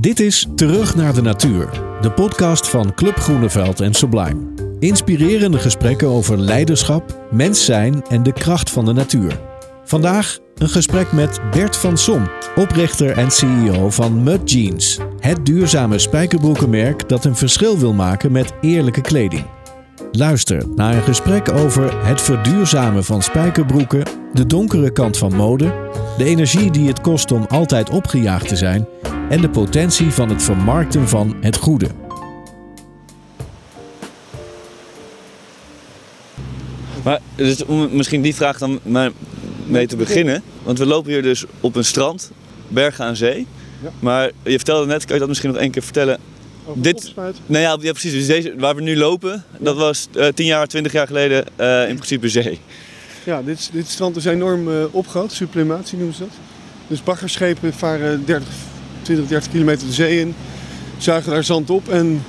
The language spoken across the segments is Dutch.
Dit is Terug naar de Natuur, de podcast van Club Groeneveld en Sublime. Inspirerende gesprekken over leiderschap, mens zijn en de kracht van de natuur. Vandaag een gesprek met Bert van Som, oprichter en CEO van Mud Jeans, het duurzame spijkerbroekenmerk dat een verschil wil maken met eerlijke kleding. Luister naar een gesprek over het verduurzamen van spijkerbroeken, de donkere kant van mode, de energie die het kost om altijd opgejaagd te zijn en de potentie van het vermarkten van het goede. Maar dus om misschien die vraag dan maar mee te beginnen. Want we lopen hier dus op een strand, Bergen aan Zee. Ja. Maar je vertelde net, kan je dat misschien nog één keer vertellen? Over Dit-. Nou ja, ja precies. Dus deze, waar we nu lopen, dat was eh 10 jaar, 20 jaar geleden eh, in principe zee. Ja, dit, dit strand is enorm eh opgehoogd, sublimatie noemen ze dat. Dus baggerschepen varen 30, 20, 30 kilometer de zee in, zuigen daar zand op en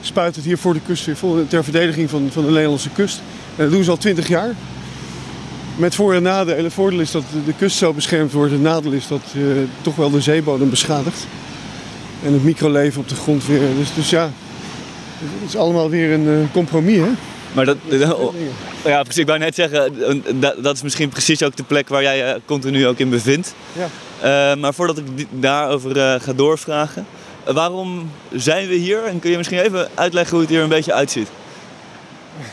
spuiten het hier voor de kust weer ter verdediging van, van de Nederlandse kust. En dat doen ze al 20 jaar. Met voor- en nadelen. Het voordeel is dat de- kust zo beschermd wordt. Het nadeel is dat eh, toch wel de zeebodem beschadigt. En het microleven op de grond weer. Dus, dus ja, het is allemaal weer een eh, compromis, hè? Maar dat, ja, precies. Ik wou net zeggen, eh, dat, dat is misschien precies ook de plek waar jij je continu ook in bevindt. Ja. Eh, maar voordat ik daarover eh, ga doorvragen, eh, waarom zijn we hier? En kun je misschien even uitleggen hoe het hier een beetje uitziet?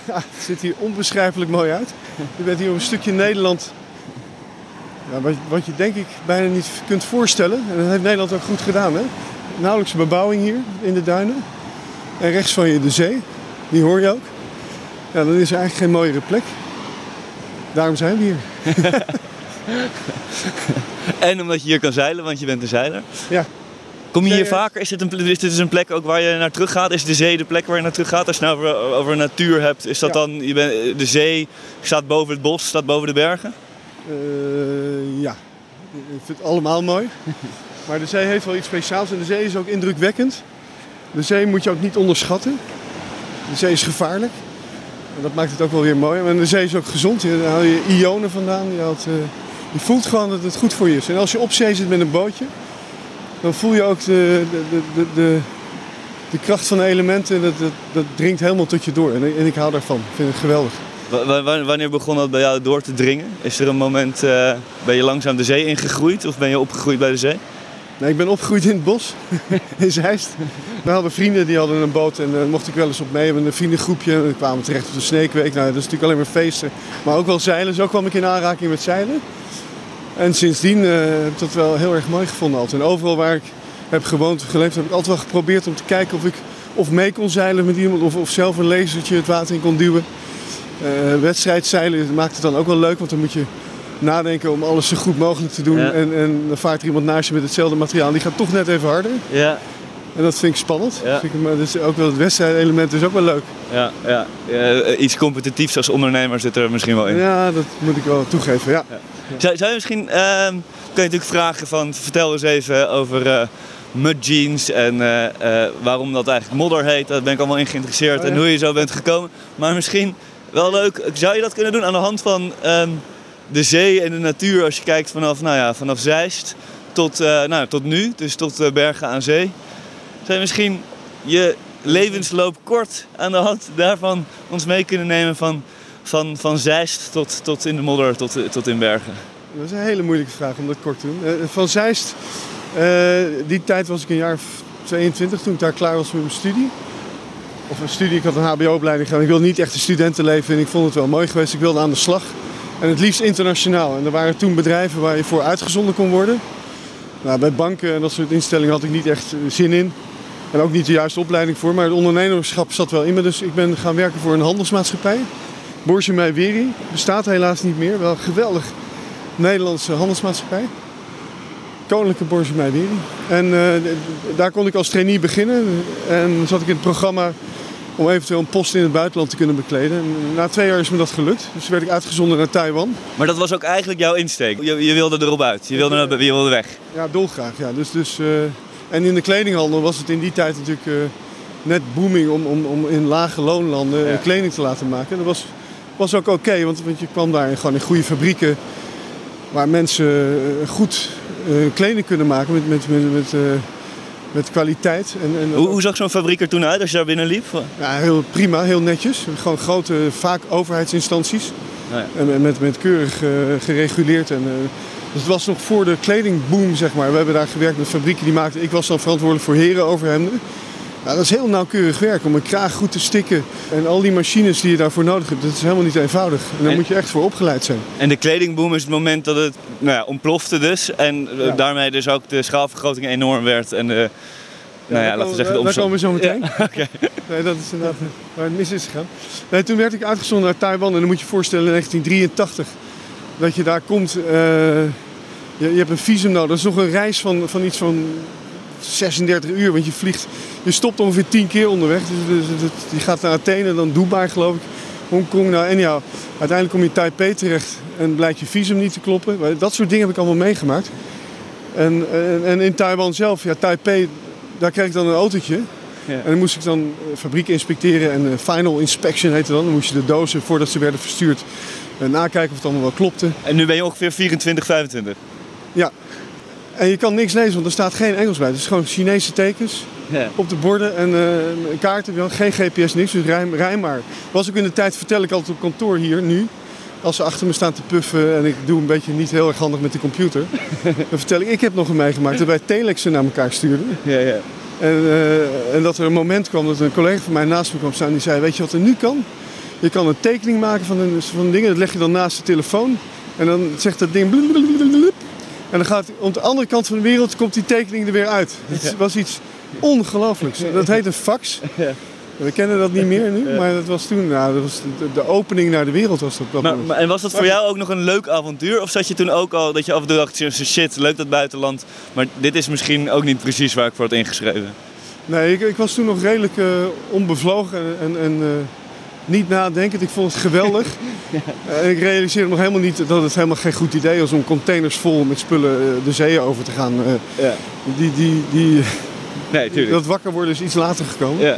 Ja, het ziet hier onbeschrijfelijk mooi uit. Je bent hier op een stukje Nederland. Ja, wat, wat je denk ik bijna niet kunt voorstellen. En dat heeft Nederland ook goed gedaan. Hè? Nauwelijks bebouwing hier in de duinen. En rechts van je de zee. Die hoor je ook. Ja, dan is er eigenlijk geen mooiere plek. Daarom zijn we hier. En omdat je hier kan zeilen, want je bent een zeiler. Ja. Kom je hier Zee- vaker? Is dit, een, is dit dus een plek ook waar je naar terug gaat? Is de zee de plek waar je naar terug gaat? Als je het nou over, over natuur hebt, is dat Ja. dan... Je bent, de zee staat boven het bos, staat boven de bergen? Eh, ja, ik vind het allemaal mooi. Maar de zee heeft wel iets speciaals en de zee is ook indrukwekkend. De zee moet je ook niet onderschatten. De zee is gevaarlijk. En dat maakt het ook wel weer mooi. Maar de zee is ook gezond. Daar haal je ionen vandaan. Je, eh, je voelt gewoon dat het goed voor je is. En als je op zee zit met een bootje, dan voel je ook de, de, de, de, de, kracht van de elementen. Dat, dat, dat dringt helemaal tot je door. En, en ik hou daarvan. Ik vind het geweldig. Wa- wa- wa- Wanneer begon dat bij jou door te dringen? Is er een moment, eh, ben je langzaam de zee ingegroeid of ben je opgegroeid bij de zee? Nee, ik ben opgegroeid in het bos, in Zeist. We hadden vrienden die hadden een boot en daar mocht ik wel eens op mee. Hadden een vriendengroepje en we kwamen terecht op de Sneekweek. Nou, dat is natuurlijk alleen maar feesten. Maar ook wel zeilen. Zo kwam ik in aanraking met zeilen. En sindsdien eh, heb ik dat wel heel erg mooi gevonden altijd. En overal waar ik heb gewoond of geleefd heb ik altijd wel geprobeerd om te kijken of ik of mee kon zeilen met iemand. Of, of zelf een lasertje het water in kon duwen. Eh wedstrijdzeilen maakt het dan ook wel leuk, want dan moet je nadenken om alles zo goed mogelijk te doen. Ja. En, en dan vaart er iemand naast je met hetzelfde materiaal. Die gaat toch net even harder. Ja, En dat vind ik spannend. Ja. Vind ik, maar dus ook wel het wedstrijdelement is ook wel leuk. ja, ja. Eh, iets competitiefs als ondernemer zit er misschien wel in. Ja, dat moet ik wel toegeven. Ja. Zou, zou je misschien, ehm, kun je natuurlijk vragen van, vertel eens even over eh mud jeans en eh, eh, waarom dat eigenlijk modder heet. Daar ben ik allemaal in geïnteresseerd Oh, ja. en hoe je zo bent gekomen. Maar misschien wel leuk, zou je dat kunnen doen aan de hand van ehm, de zee en de natuur als je kijkt vanaf, nou ja, vanaf Zeist tot, eh, nou, tot nu, dus tot eh, Bergen aan Zee. Je misschien je levensloop kort aan de hand daarvan ons mee kunnen nemen van, van, van Zeist tot, tot in de modder, tot, tot in Bergen? Dat is een hele moeilijke vraag om dat kort te doen. Eh, van Zeist, eh, die tijd was ik een jaar of 22 toen ik daar klaar was met mijn studie. Of een studie, ik had een hbo-opleiding gedaan. Ik wilde niet echt een studentenleven en ik vond het wel mooi geweest. Ik wilde aan de slag. En het liefst internationaal. En er waren toen bedrijven waar je voor uitgezonden kon worden. Nou, bij banken en dat soort instellingen had ik niet echt eh, zin in. En ook niet de juiste opleiding voor. Maar het ondernemerschap zat wel in me. Dus ik ben gaan werken voor een handelsmaatschappij. Borge Meijweri. Bestaat helaas niet meer. Wel een geweldig Nederlandse handelsmaatschappij. Koninklijke Borge Meijweri. En eh, daar kon ik als trainee beginnen. En zat ik in het programma om eventueel een post in het buitenland te kunnen bekleden. En na twee jaar is me dat gelukt. Dus werd ik uitgezonden naar Taiwan. Maar dat was ook eigenlijk jouw insteek. Je, je wilde erop uit. Je wilde, naar- je wilde weg. Ja, dolgraag. Ja. Dus, dus, eh, en in de kledinghandel was het in die tijd natuurlijk eh, net booming om, om, om in lage loonlanden Ja. kleding te laten maken. Dat was, was ook oké, want, want je kwam daar in, gewoon in goede fabrieken waar mensen eh, goed kleding kunnen maken met, met, met, met met kwaliteit. En, en Hoe, hoe zag zo'n fabriek er toen uit als je daar binnen liep? Ja, heel prima, heel netjes. Gewoon grote, vaak overheidsinstanties. Nou ja. En met, met keurig eh, gereguleerd. En, eh, dus het was nog voor de kledingboom, zeg maar. We hebben daar gewerkt met fabrieken die maakten... Ik was dan verantwoordelijk voor herenoverhemden. Ja, dat is heel nauwkeurig werk om een kraag goed te stikken. En al die machines die je daarvoor nodig hebt, dat is helemaal niet eenvoudig. En daar En- moet je echt voor opgeleid zijn. En de kledingboom is het moment dat het nou ja, ontplofte dus. En eh, Ja. daarmee dus ook de schaalvergroting enorm werd. En de, nou ja, laten we zeggen, de komen- daar komen we zo meteen. Ja. Nee, dat is inderdaad waar het mis is gegaan. Nee, toen werd ik uitgezonden naar Taiwan en dan moet je je voorstellen in 1983 dat je daar komt. eh, je, je hebt een visum nodig. Dat is nog een reis van, van iets van 36 uur, want je vliegt. Je stopt ongeveer 10 keer onderweg. Dus, dus, dus je gaat naar Athene, dan Dubai geloof ik, Hongkong. Nou, en ja, uiteindelijk kom je in Taipei terecht en blijkt je visum niet te kloppen. Dat soort dingen heb ik allemaal meegemaakt. En, en, en in Taiwan zelf, ja, Taipei, daar kreeg ik dan een autootje. Ja. En dan moest ik dan eh, fabrieken inspecteren en eh, final inspection heette dan. Dan moest je de dozen voordat ze werden verstuurd eh, nakijken of het allemaal wel klopte. En nu ben je ongeveer 24, 25. Ja. En je kan niks lezen, want er staat geen Engels bij. Het is gewoon Chinese tekens Ja. op de borden en eh, kaarten. Geen GPS, niks, dus rij, rij maar. Was ook in de tijd, vertel ik altijd op kantoor hier, nu. Als ze achter me staan te puffen en ik doe een beetje niet heel erg handig met de computer. dan vertel ik, ik heb nog een meegemaakt dat wij telexen naar elkaar stuurden. Ja, ja. En, eh, en dat er een moment kwam dat een collega van mij naast me kwam staan. Die zei, weet je wat er nu kan? Je kan een tekening maken van een, van dingen. Dat leg je dan naast de telefoon. En dan zegt dat ding... blub, blub, blub, blub. En dan gaat op de andere kant van de wereld komt die tekening er weer uit. Het was iets ongelooflijks. Dat heet een fax. Ja. We kennen dat niet meer nu, maar dat was toen, nou, dat was de, opening naar de wereld was dat. Maar, maar- en was dat voor jou ook nog een leuk avontuur? Of zat je toen ook al dat je af en toe dacht, shit, leuk dat buitenland. Maar dit is misschien ook niet precies waar ik voor had ingeschreven. Nee, ik, ik was toen nog redelijk eh, onbevlogen en, en, en eh, niet nadenkend. Ik vond het geweldig. En ik realiseerde nog helemaal niet dat het helemaal geen goed idee was om containers vol met spullen eh, de zeeën over te gaan. Eh, Ja. die, die, die, Nee, tuurlijk. dat wakker worden is iets later gekomen. Ja.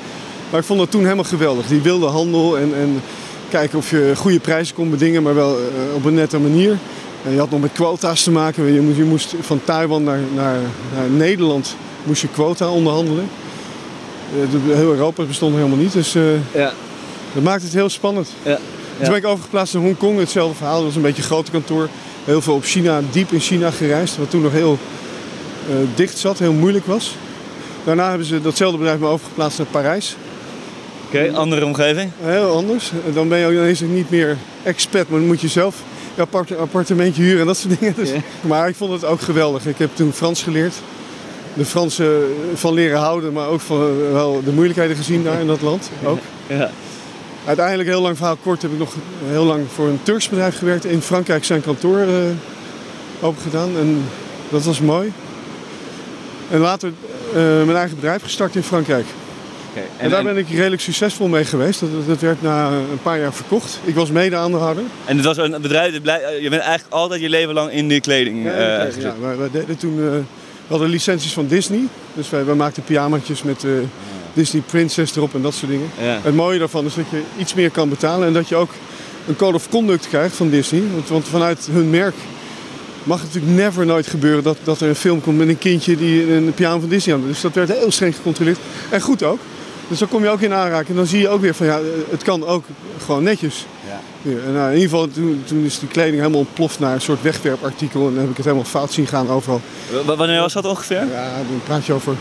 Maar ik vond dat toen helemaal geweldig. Die wilde handel en, en kijken of je goede prijzen kon bedingen, maar wel eh, op een nette manier. En je had nog met quota's te maken. Je moest, je moest van Taiwan naar, naar, naar Nederland moest je quota onderhandelen. Eh, de- heel Europa bestond helemaal niet, dus eh, Ja. dat maakt het heel spannend. Ja. Toen ben ik overgeplaatst naar Hongkong, hetzelfde verhaal. Dat was een beetje een groter kantoor. Heel veel op China, diep in China gereisd, wat toen nog heel eh, dicht zat, heel moeilijk was. Daarna hebben ze datzelfde bedrijf me overgeplaatst naar Parijs. Oké, andere omgeving. Heel anders. Dan ben je ook ineens niet meer expert, maar dan moet je zelf je appart- appartementje huren en dat soort dingen. Dus. Maar ik vond het ook geweldig. Ik heb toen Frans geleerd. De Fransen van leren houden, maar ook van eh, wel de moeilijkheden gezien daar in dat land. Ook. Ja. Uiteindelijk, heel lang verhaal kort, heb ik nog heel lang voor een Turks bedrijf gewerkt. In Frankrijk zijn kantoor eh open gedaan en dat was mooi. En later eh, mijn eigen bedrijf gestart in Frankrijk. En, daar ben ik redelijk succesvol mee geweest. Dat, dat werd na een paar jaar verkocht. Ik was mede-aandeelhouder. En het was een bedrijf, blij- je bent eigenlijk altijd je leven lang in die kleding eh, Ja, gezet. ja, wij, wij deden toen, eh, we hadden licenties van Disney. Dus wij, wij maakten pyjamaatjes met eh, Disney Princess erop en dat soort dingen. Ja. Het mooie daarvan is dat je iets meer kan betalen en dat je ook een code of conduct krijgt van Disney. Want, want vanuit hun merk mag het natuurlijk never nooit gebeuren dat, dat er een film komt met een kindje die een pyjama van Disney aan. Dus dat werd heel streng gecontroleerd. En goed ook. Dus dan kom je ook in aanraking. En dan zie je ook weer van ja, het kan ook gewoon netjes. Ja. Ja, en nou, in ieder geval, toen, toen is die kleding helemaal ontploft naar een soort wegwerpartikel. En dan heb ik het helemaal fout zien gaan overal. W- wanneer was dat ongeveer? Ja, dan praat je over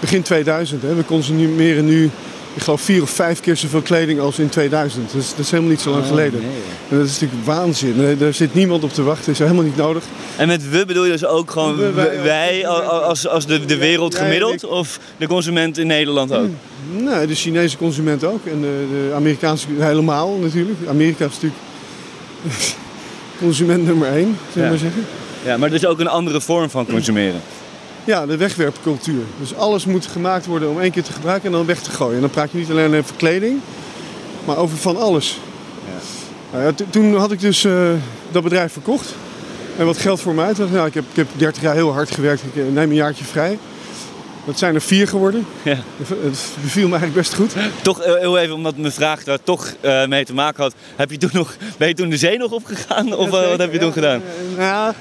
begin 2000. Hè. We consumeren nu, ik geloof, vier of vijf keer zoveel kleding als in 2000. Dus dat is helemaal niet zo lang geleden. En dat is natuurlijk waanzin. Nee, Daar zit niemand op te wachten. Dat is helemaal niet nodig. En met we bedoel je dus ook gewoon We, wij, wij, als- als, de, de wereld gemiddeld? Of de consument in Nederland ook? Nee, de Chinese consument ook. En de, de Amerikaanse helemaal natuurlijk. Amerika is natuurlijk consument nummer één, zullen we Ja. maar zeggen. Ja, maar er is ook een andere vorm van consumeren. Ja, de wegwerpcultuur. Dus alles moet gemaakt worden om één keer te gebruiken en dan weg te gooien. En dan praat je niet alleen over kleding, maar over van alles. Nou ja, to- toen had ik dus eh, dat bedrijf verkocht. En wat geld voor mij uit. Nou, ik, heb, ik heb 30 jaar heel hard gewerkt. Ik eh, neem een jaartje vrij. Dat zijn er vier geworden. Ja. Het beviel me eigenlijk best goed. Toch eh, heel even, omdat mijn vraag daar toch mee te maken had. Heb je toen nog, ben je toen de zee nog opgegaan? Of wat heb je toen gedaan? Nou ja,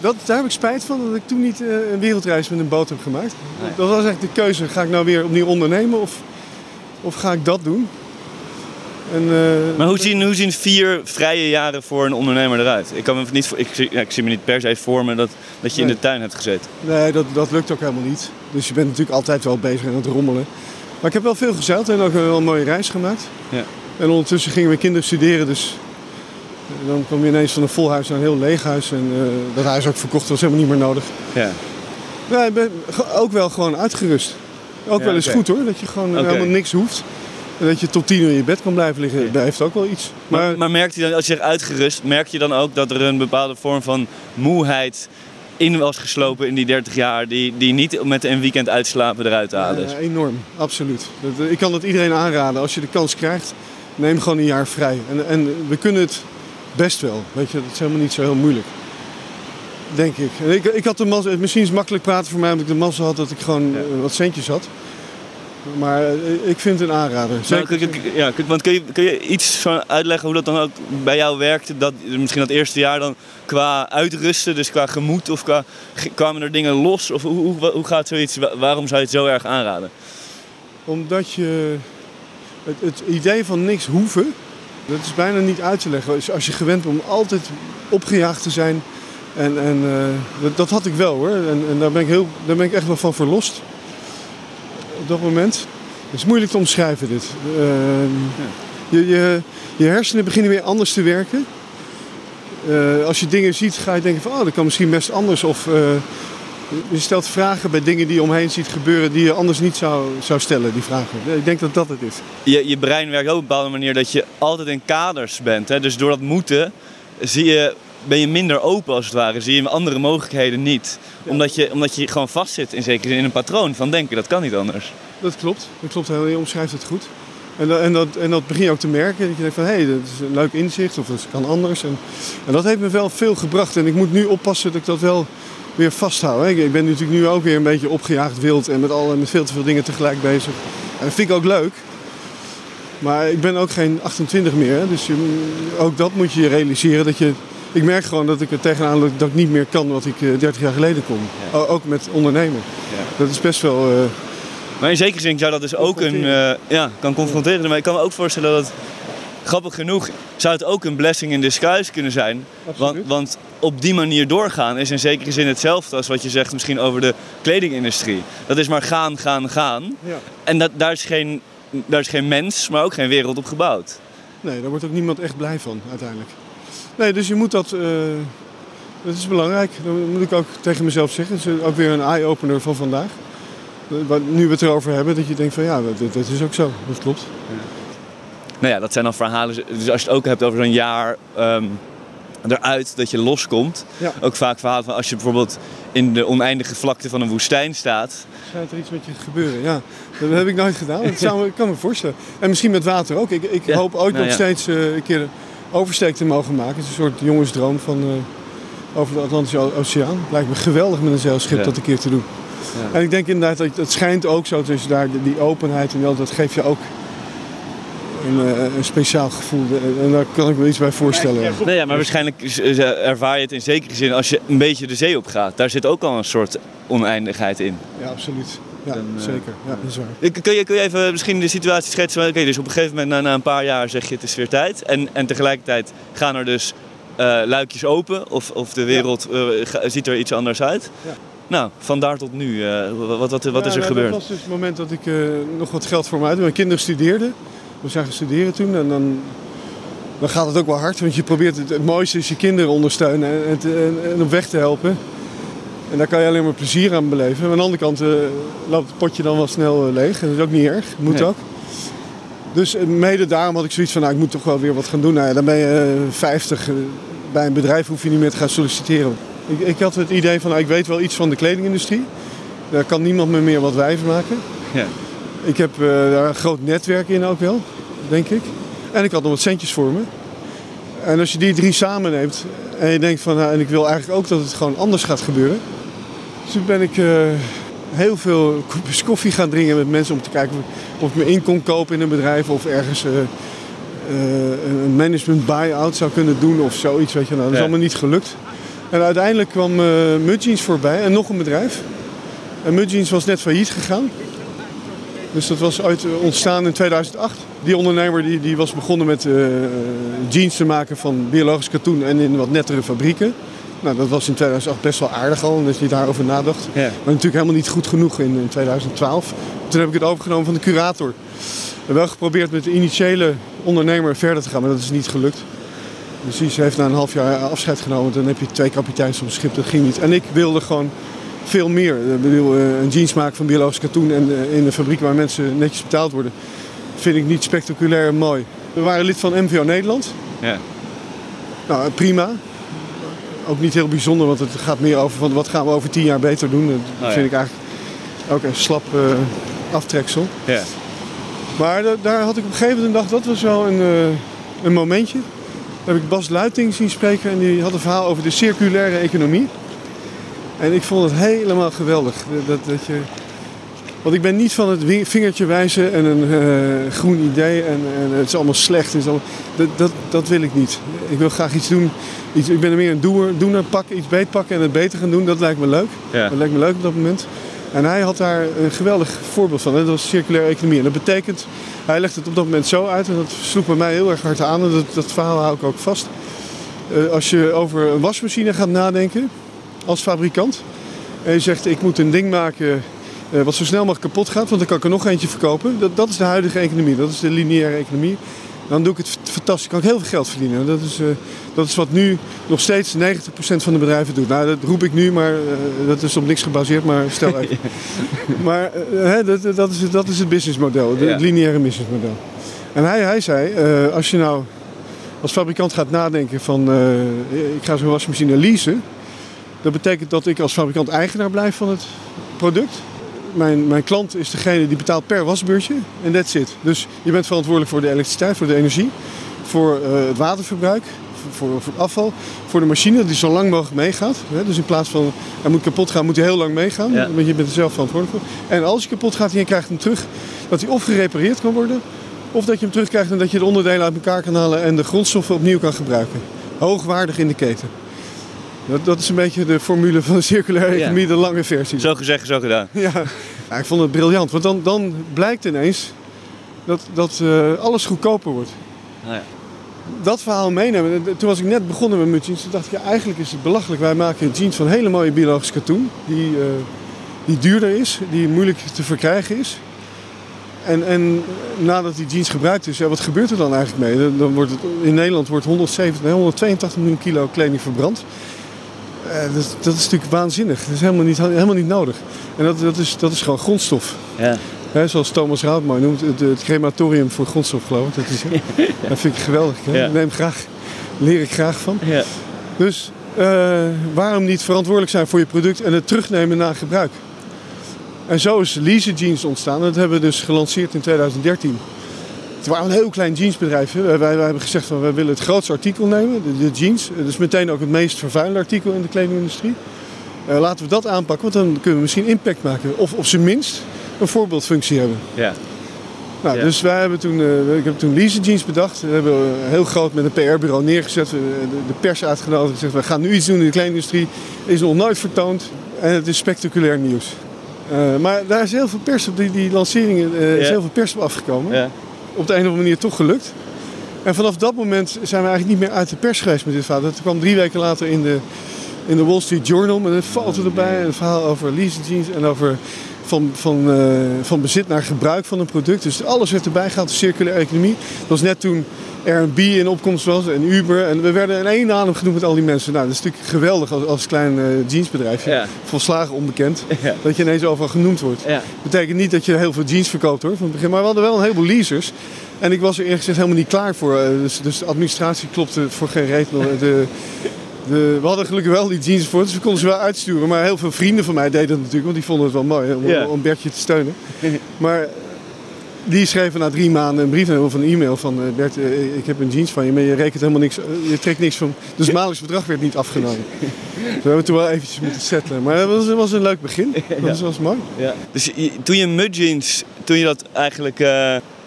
Dat, daar heb ik spijt van dat ik toen niet eh, een wereldreis met een boot heb gemaakt. Dat was echt de keuze. Ga ik nou weer opnieuw ondernemen of, of ga ik dat doen? En, uh, maar hoe zien, hoe zien vier vrije jaren voor een ondernemer eruit? Ik, kan me niet, ik, ja, ik zie me niet per se voor me dat, dat je nee. in de tuin hebt gezeten. Nee, dat, dat lukt ook helemaal niet. Dus je bent natuurlijk altijd wel bezig aan het rommelen. Maar ik heb wel veel gezeild en ook wel een mooie reis gemaakt. Ja. En ondertussen gingen we kinderen studeren, dus dan kwam je ineens van een vol huis naar een heel leeg huis. En uh, dat huis ook verkocht was helemaal niet meer nodig. Ja. Maar ik ben ook wel gewoon uitgerust. Ook wel eens goed hoor, dat je gewoon helemaal niks hoeft. En dat je tot tien uur in je bed kan blijven liggen, dat heeft ook wel iets. Maar, maar, maar merkt je dan, als je zegt uitgerust, merk je dan ook dat er een bepaalde vorm van moeheid in was geslopen in die 30 jaar, die, die niet met een weekend uitslapen eruit halen? Ja, enorm, absoluut. Dat, ik kan het iedereen aanraden. Als je de kans krijgt, neem gewoon een jaar vrij. En, en we kunnen het best wel. Weet je, dat is helemaal niet zo heel moeilijk. Denk ik. ik, ik had de mazzel, misschien is het makkelijk praten voor mij omdat ik de mazzel had dat ik gewoon ja. wat centjes had. Maar eh, ik vind het een aanrader. Zeker. ja, want kun je, kun je iets uitleggen hoe dat dan ook bij jou werkte? Dat, misschien dat eerste jaar dan qua uitrusten, dus qua gemoed of qua, kwamen er dingen los? Of hoe, hoe, hoe gaat zoiets, waarom zou je het zo erg aanraden? Omdat je het, het idee van niks hoeven, dat is bijna niet uit te leggen. Als je gewend bent om altijd opgejaagd te zijn. En, en uh, dat, had ik wel hoor. En, en, daar, ben ik heel, daar ben ik echt wel van verlost. Op dat moment. Het is moeilijk te omschrijven dit. Uh, je, je, je hersenen beginnen weer anders te werken. Uh, als je dingen ziet, ga je denken van oh, dat kan misschien best anders. Of je stelt vragen bij dingen die je omheen ziet gebeuren die je anders niet zou, zou stellen, die vragen. Ik denk dat dat het is. Je, je brein werkt ook op een bepaalde manier dat je altijd in kaders bent. Hè? Dus door dat moeten zie je, ben je minder open als het ware. Zie je andere mogelijkheden niet. Omdat, je, omdat je gewoon vastzit in zekere zin in een patroon van denken. Dat kan niet anders. Dat klopt. Dat klopt. Je omschrijft het goed. En dat, en, dat, en dat begin je ook te merken. Dat je denkt van, hé, hey, dat is een leuk inzicht of dat kan anders. En, en dat heeft me wel veel gebracht. En ik moet nu oppassen dat ik dat wel weer vasthouden. Ik ben natuurlijk nu ook weer een beetje opgejaagd wild en met, al, met veel te veel dingen tegelijk bezig. En dat vind ik ook leuk. Maar ik ben ook geen 28 meer. Dus je, ook dat moet je realiseren. Dat je, ik merk gewoon dat ik er tegenaan loop dat ik niet meer kan wat ik 30 eh, jaar geleden kon. Ook met ondernemen. Ja. Dat is best wel... Uh, maar in zekere zin zou dat dus ook een... Uh, ja, kan confronteren. Maar ik kan me ook voorstellen dat grappig genoeg zou het ook een blessing in disguise kunnen zijn. Want, want, op die manier doorgaan is in zekere zin hetzelfde als wat je zegt misschien over de kledingindustrie. Dat is maar gaan, gaan, gaan. Ja. En dat, daar, is geen, daar is geen mens, maar ook geen wereld op gebouwd. Nee, daar wordt ook niemand echt blij van uiteindelijk. Nee, dus je moet dat... Uh, dat is belangrijk. Dat moet ik ook tegen mezelf zeggen. Het is ook weer een eye-opener van vandaag. Nu we het erover hebben, dat je denkt van ja, dat, dat is ook zo. Dat klopt. Ja nou ja, dat zijn dan verhalen. Dus als je het ook hebt over zo'n jaar um, eruit dat je loskomt. Ook vaak verhalen van als je bijvoorbeeld in de oneindige vlakte van een woestijn staat. Schijnt er iets met je gebeuren, ja. Dat heb ik nooit gedaan. Dat zou, ik kan me voorstellen. En misschien met water ook. Ik, ik hoop ooit nou, nog steeds uh, een keer oversteek te mogen maken. Het is een soort jongensdroom van, uh, over de Atlantische Oceaan. Het lijkt me geweldig met een zeilschip dat een keer te doen. En ik denk inderdaad, dat het schijnt ook zo tussen daar die openheid en wel, dat geeft je ook een, eh, een, speciaal gevoel. En daar kan ik me iets bij voorstellen. Nee, ja, maar waarschijnlijk ervaar je het in zekere zin als je een beetje de zee op gaat. Daar zit ook al een soort oneindigheid in. Ja, absoluut. Ja, Dan, eh, zeker. Ja, dat is waar. Kun je, kun je even misschien de situatie schetsen? Oké, dus op een gegeven moment, na, na, een paar jaar, zeg je het is weer tijd. En, en tegelijkertijd gaan er dus uh, luikjes open. Of, of de wereld uh, ziet er iets anders uit. Ja. Nou, van daar tot nu, uh, wat, wat, wat is er gebeurd? Dat was dus het moment dat ik nog wat geld voor me uit. Mijn kinderen studeerden we zijn gaan studeren toen. En dan, dan gaat het ook wel hard. Want je probeert het, het mooiste is je kinderen ondersteunen en, en, en, op weg te helpen. En daar kan je alleen maar plezier aan beleven. Maar aan de andere kant uh, loopt het potje dan wel snel uh, leeg. En dat is ook niet erg. Moet ook. Dus uh, mede daarom had ik zoiets van, nou, ik moet toch wel weer wat gaan doen. Nou, ja, dan ben je 50. bij een bedrijf hoef je niet meer te gaan solliciteren. Ik, ik had het idee van, nou, ik weet wel iets van de kledingindustrie. Daar kan niemand me meer wat wijven maken. Ja. Ik heb uh, daar een groot netwerk in ook wel, denk ik. En ik had nog wat centjes voor me. En als je die drie samen neemt en je denkt van, nou, en ik wil eigenlijk ook dat het gewoon anders gaat gebeuren. Dus toen ben ik uh, heel veel kopjes koffie gaan drinken met mensen om te kijken of, ik me in kon kopen in een bedrijf of ergens uh, een management buy-out zou kunnen doen of zoiets. Weet je. Nou, dat is allemaal niet gelukt. En uiteindelijk kwam uh, Mudjeans voorbij en nog een bedrijf. En Mudjeans was net failliet gegaan. Dus dat was uit, ontstaan in 2008. Die ondernemer die, die was begonnen met uh, jeans te maken van biologisch katoen en in wat nettere fabrieken. Nou, dat was in 2008 best wel aardig al, dat je daarover nadacht. Ja. Maar natuurlijk helemaal niet goed genoeg in, in 2012. Toen heb ik het overgenomen van de curator. En wel geprobeerd met de initiële ondernemer verder te gaan, maar dat is niet gelukt. Dus die heeft na een half jaar afscheid genomen. Dan heb je twee kapiteins op een schip, dat ging niet. En ik wilde gewoon veel meer. Ik bedoel, eh, een jeans maken van biologisch katoen en eh, in een fabriek waar mensen netjes betaald worden, vind ik niet spectaculair mooi. We waren lid van MVO Nederland. Ja. Nou, prima. Ook niet heel bijzonder, want het gaat meer over van wat gaan we over tien jaar beter doen. Dat oh, vind ik eigenlijk ook een slap uh, aftreksel. Ja. Maar daar had ik op een gegeven moment gedacht, dat was wel een, een momentje. Daar heb ik Bas Luiting zien spreken en die had een verhaal over de circulaire economie. En ik vond het helemaal geweldig. Dat, dat je... Want ik ben niet van het vingertje wijzen en een uh, groen idee en, en, het is allemaal slecht. is allemaal... Dat, dat, dat, wil ik niet. Ik wil graag iets doen. Iets, ik ben er meer een doer, doener pakken, iets beetpakken en het beter gaan doen. Dat lijkt me leuk. Ja. Dat lijkt me leuk op dat moment. En hij had daar een geweldig voorbeeld van. Dat was circulaire economie. En dat betekent, hij legt het op dat moment zo uit. En dat sloeg bij mij heel erg hard aan. En dat, dat verhaal hou ik ook vast. Uh, als je over een wasmachine gaat nadenken als fabrikant. En je zegt ik moet een ding maken uh, wat zo snel mogelijk kapot gaat. Want dan kan ik er nog eentje verkopen. Dat, dat is de huidige economie. Dat is de lineaire economie. Dan doe ik het fantastisch. kan ik heel veel geld verdienen. Dat is, uh, dat is wat nu nog steeds 90% van de bedrijven doet. Nou, dat roep ik nu, maar uh, dat is op niks gebaseerd. Maar stel even. maar uh, dat, dat, is, dat is het businessmodel. Het lineaire businessmodel. En hij, hij zei, als je nou als fabrikant gaat nadenken van... ik ga zo'n wasmachine leasen... Dat betekent dat ik als fabrikant eigenaar blijf van het product mijn, mijn klant is degene die betaalt per wasbeurtje en that's it. Dus je bent verantwoordelijk voor de elektriciteit, voor de energie, voor uh, het waterverbruik, voor, voor, het afval, voor de machine die zo lang mogelijk meegaat. Hè? Dus in plaats van hij moet kapot gaan, moet hij heel lang meegaan. Ja. Want je bent er zelf verantwoordelijk voor. En als hij kapot gaat en je krijgt hem terug, dat hij of gerepareerd kan worden, of dat je hem terugkrijgt en dat je de onderdelen uit elkaar kan halen en de grondstoffen opnieuw kan gebruiken. Hoogwaardig in de keten. Dat, dat is een beetje de formule van de circulaire economie, de lange versie. Zo gezegd, zo gedaan. Ja, ja ik vond het briljant. Want dan, dan blijkt ineens dat, dat uh, alles goedkoper wordt. Nou ja. Dat verhaal meenemen. Toen was ik net begonnen met mijn jeans. Toen dacht ik, ja, eigenlijk is het belachelijk. Wij maken jeans van hele mooie biologische katoen. Die, uh, die duurder is, die moeilijk te verkrijgen is. En, en nadat die jeans gebruikt is, ja, wat gebeurt er dan eigenlijk mee? Dan wordt het, in Nederland wordt 170, 182 miljoen kilo kleding verbrand. Uh, dat, dat, is natuurlijk waanzinnig. Dat is helemaal niet, helemaal niet nodig. En dat, dat, is, dat is gewoon grondstof. Ja. He, zoals Thomas Routman noemt, het, het, crematorium voor grondstof geloof ik. Dat, is, dat vind ik geweldig. Ja. Neem graag, leer ik graag van. Ja. Dus uh, waarom niet verantwoordelijk zijn voor je product en het terugnemen na gebruik? En zo is Lease Jeans ontstaan. Dat hebben we dus gelanceerd in 2013. Het waren een heel klein jeansbedrijf. Wij, wij, hebben gezegd van wij willen het grootste artikel nemen, de, de jeans. Dat is meteen ook het meest vervuilende artikel in de kledingindustrie. Uh, laten we dat aanpakken, want dan kunnen we misschien impact maken. Of op zijn minst een voorbeeldfunctie hebben. Ja. Nou, Dus wij hebben toen, uh, ik heb toen Lease Jeans bedacht. We hebben heel groot met een PR-bureau neergezet. De, de pers uitgenodigd. Gezegd, we gaan nu iets doen in de kledingindustrie. Is nog nooit vertoond. En het is spectaculair nieuws. Uh, maar daar is heel veel pers op die, die lanceringen uh, is heel veel pers op afgekomen. Ja op de een of andere manier toch gelukt. En vanaf dat moment zijn we eigenlijk niet meer uit de pers geweest met dit verhaal. Dat kwam drie weken later in de, in de Wall Street Journal met een foto erbij. Een verhaal over leasing jeans en over van, van, uh, van bezit naar gebruik van een product. Dus alles werd erbij gehaald, de circulaire economie. Dat was net toen Airbnb in opkomst was en Uber. En we werden in één adem genoemd met al die mensen. Nou, dat is natuurlijk geweldig als, als klein uh, jeansbedrijf. Ja. Volslagen onbekend. Dat je ineens overal genoemd wordt. Ja. betekent niet dat je heel veel jeans verkoopt hoor, van het begin. Maar we hadden wel een heleboel leasers. En ik was er eerlijk gezegd helemaal niet klaar voor. Uh, dus, dus, de administratie klopte voor geen reet. De, de, we hadden gelukkig wel die jeans voor, dus we konden ze wel uitsturen. Maar heel veel vrienden van mij deden dat natuurlijk, want die vonden het wel mooi om, om Bertje te steunen. Maar die schreven na drie maanden een brief of een e-mail van uh, Bert, uh, ik heb een jeans van je, maar je rekent helemaal niks, uh, je trekt niks van. Dus maandelijks bedrag werd niet afgenomen. we hebben toen wel eventjes moeten settelen. Maar dat was, was een leuk begin. Dat was mooi. Ja. Dus toen je Mud Jeans, toen je dat eigenlijk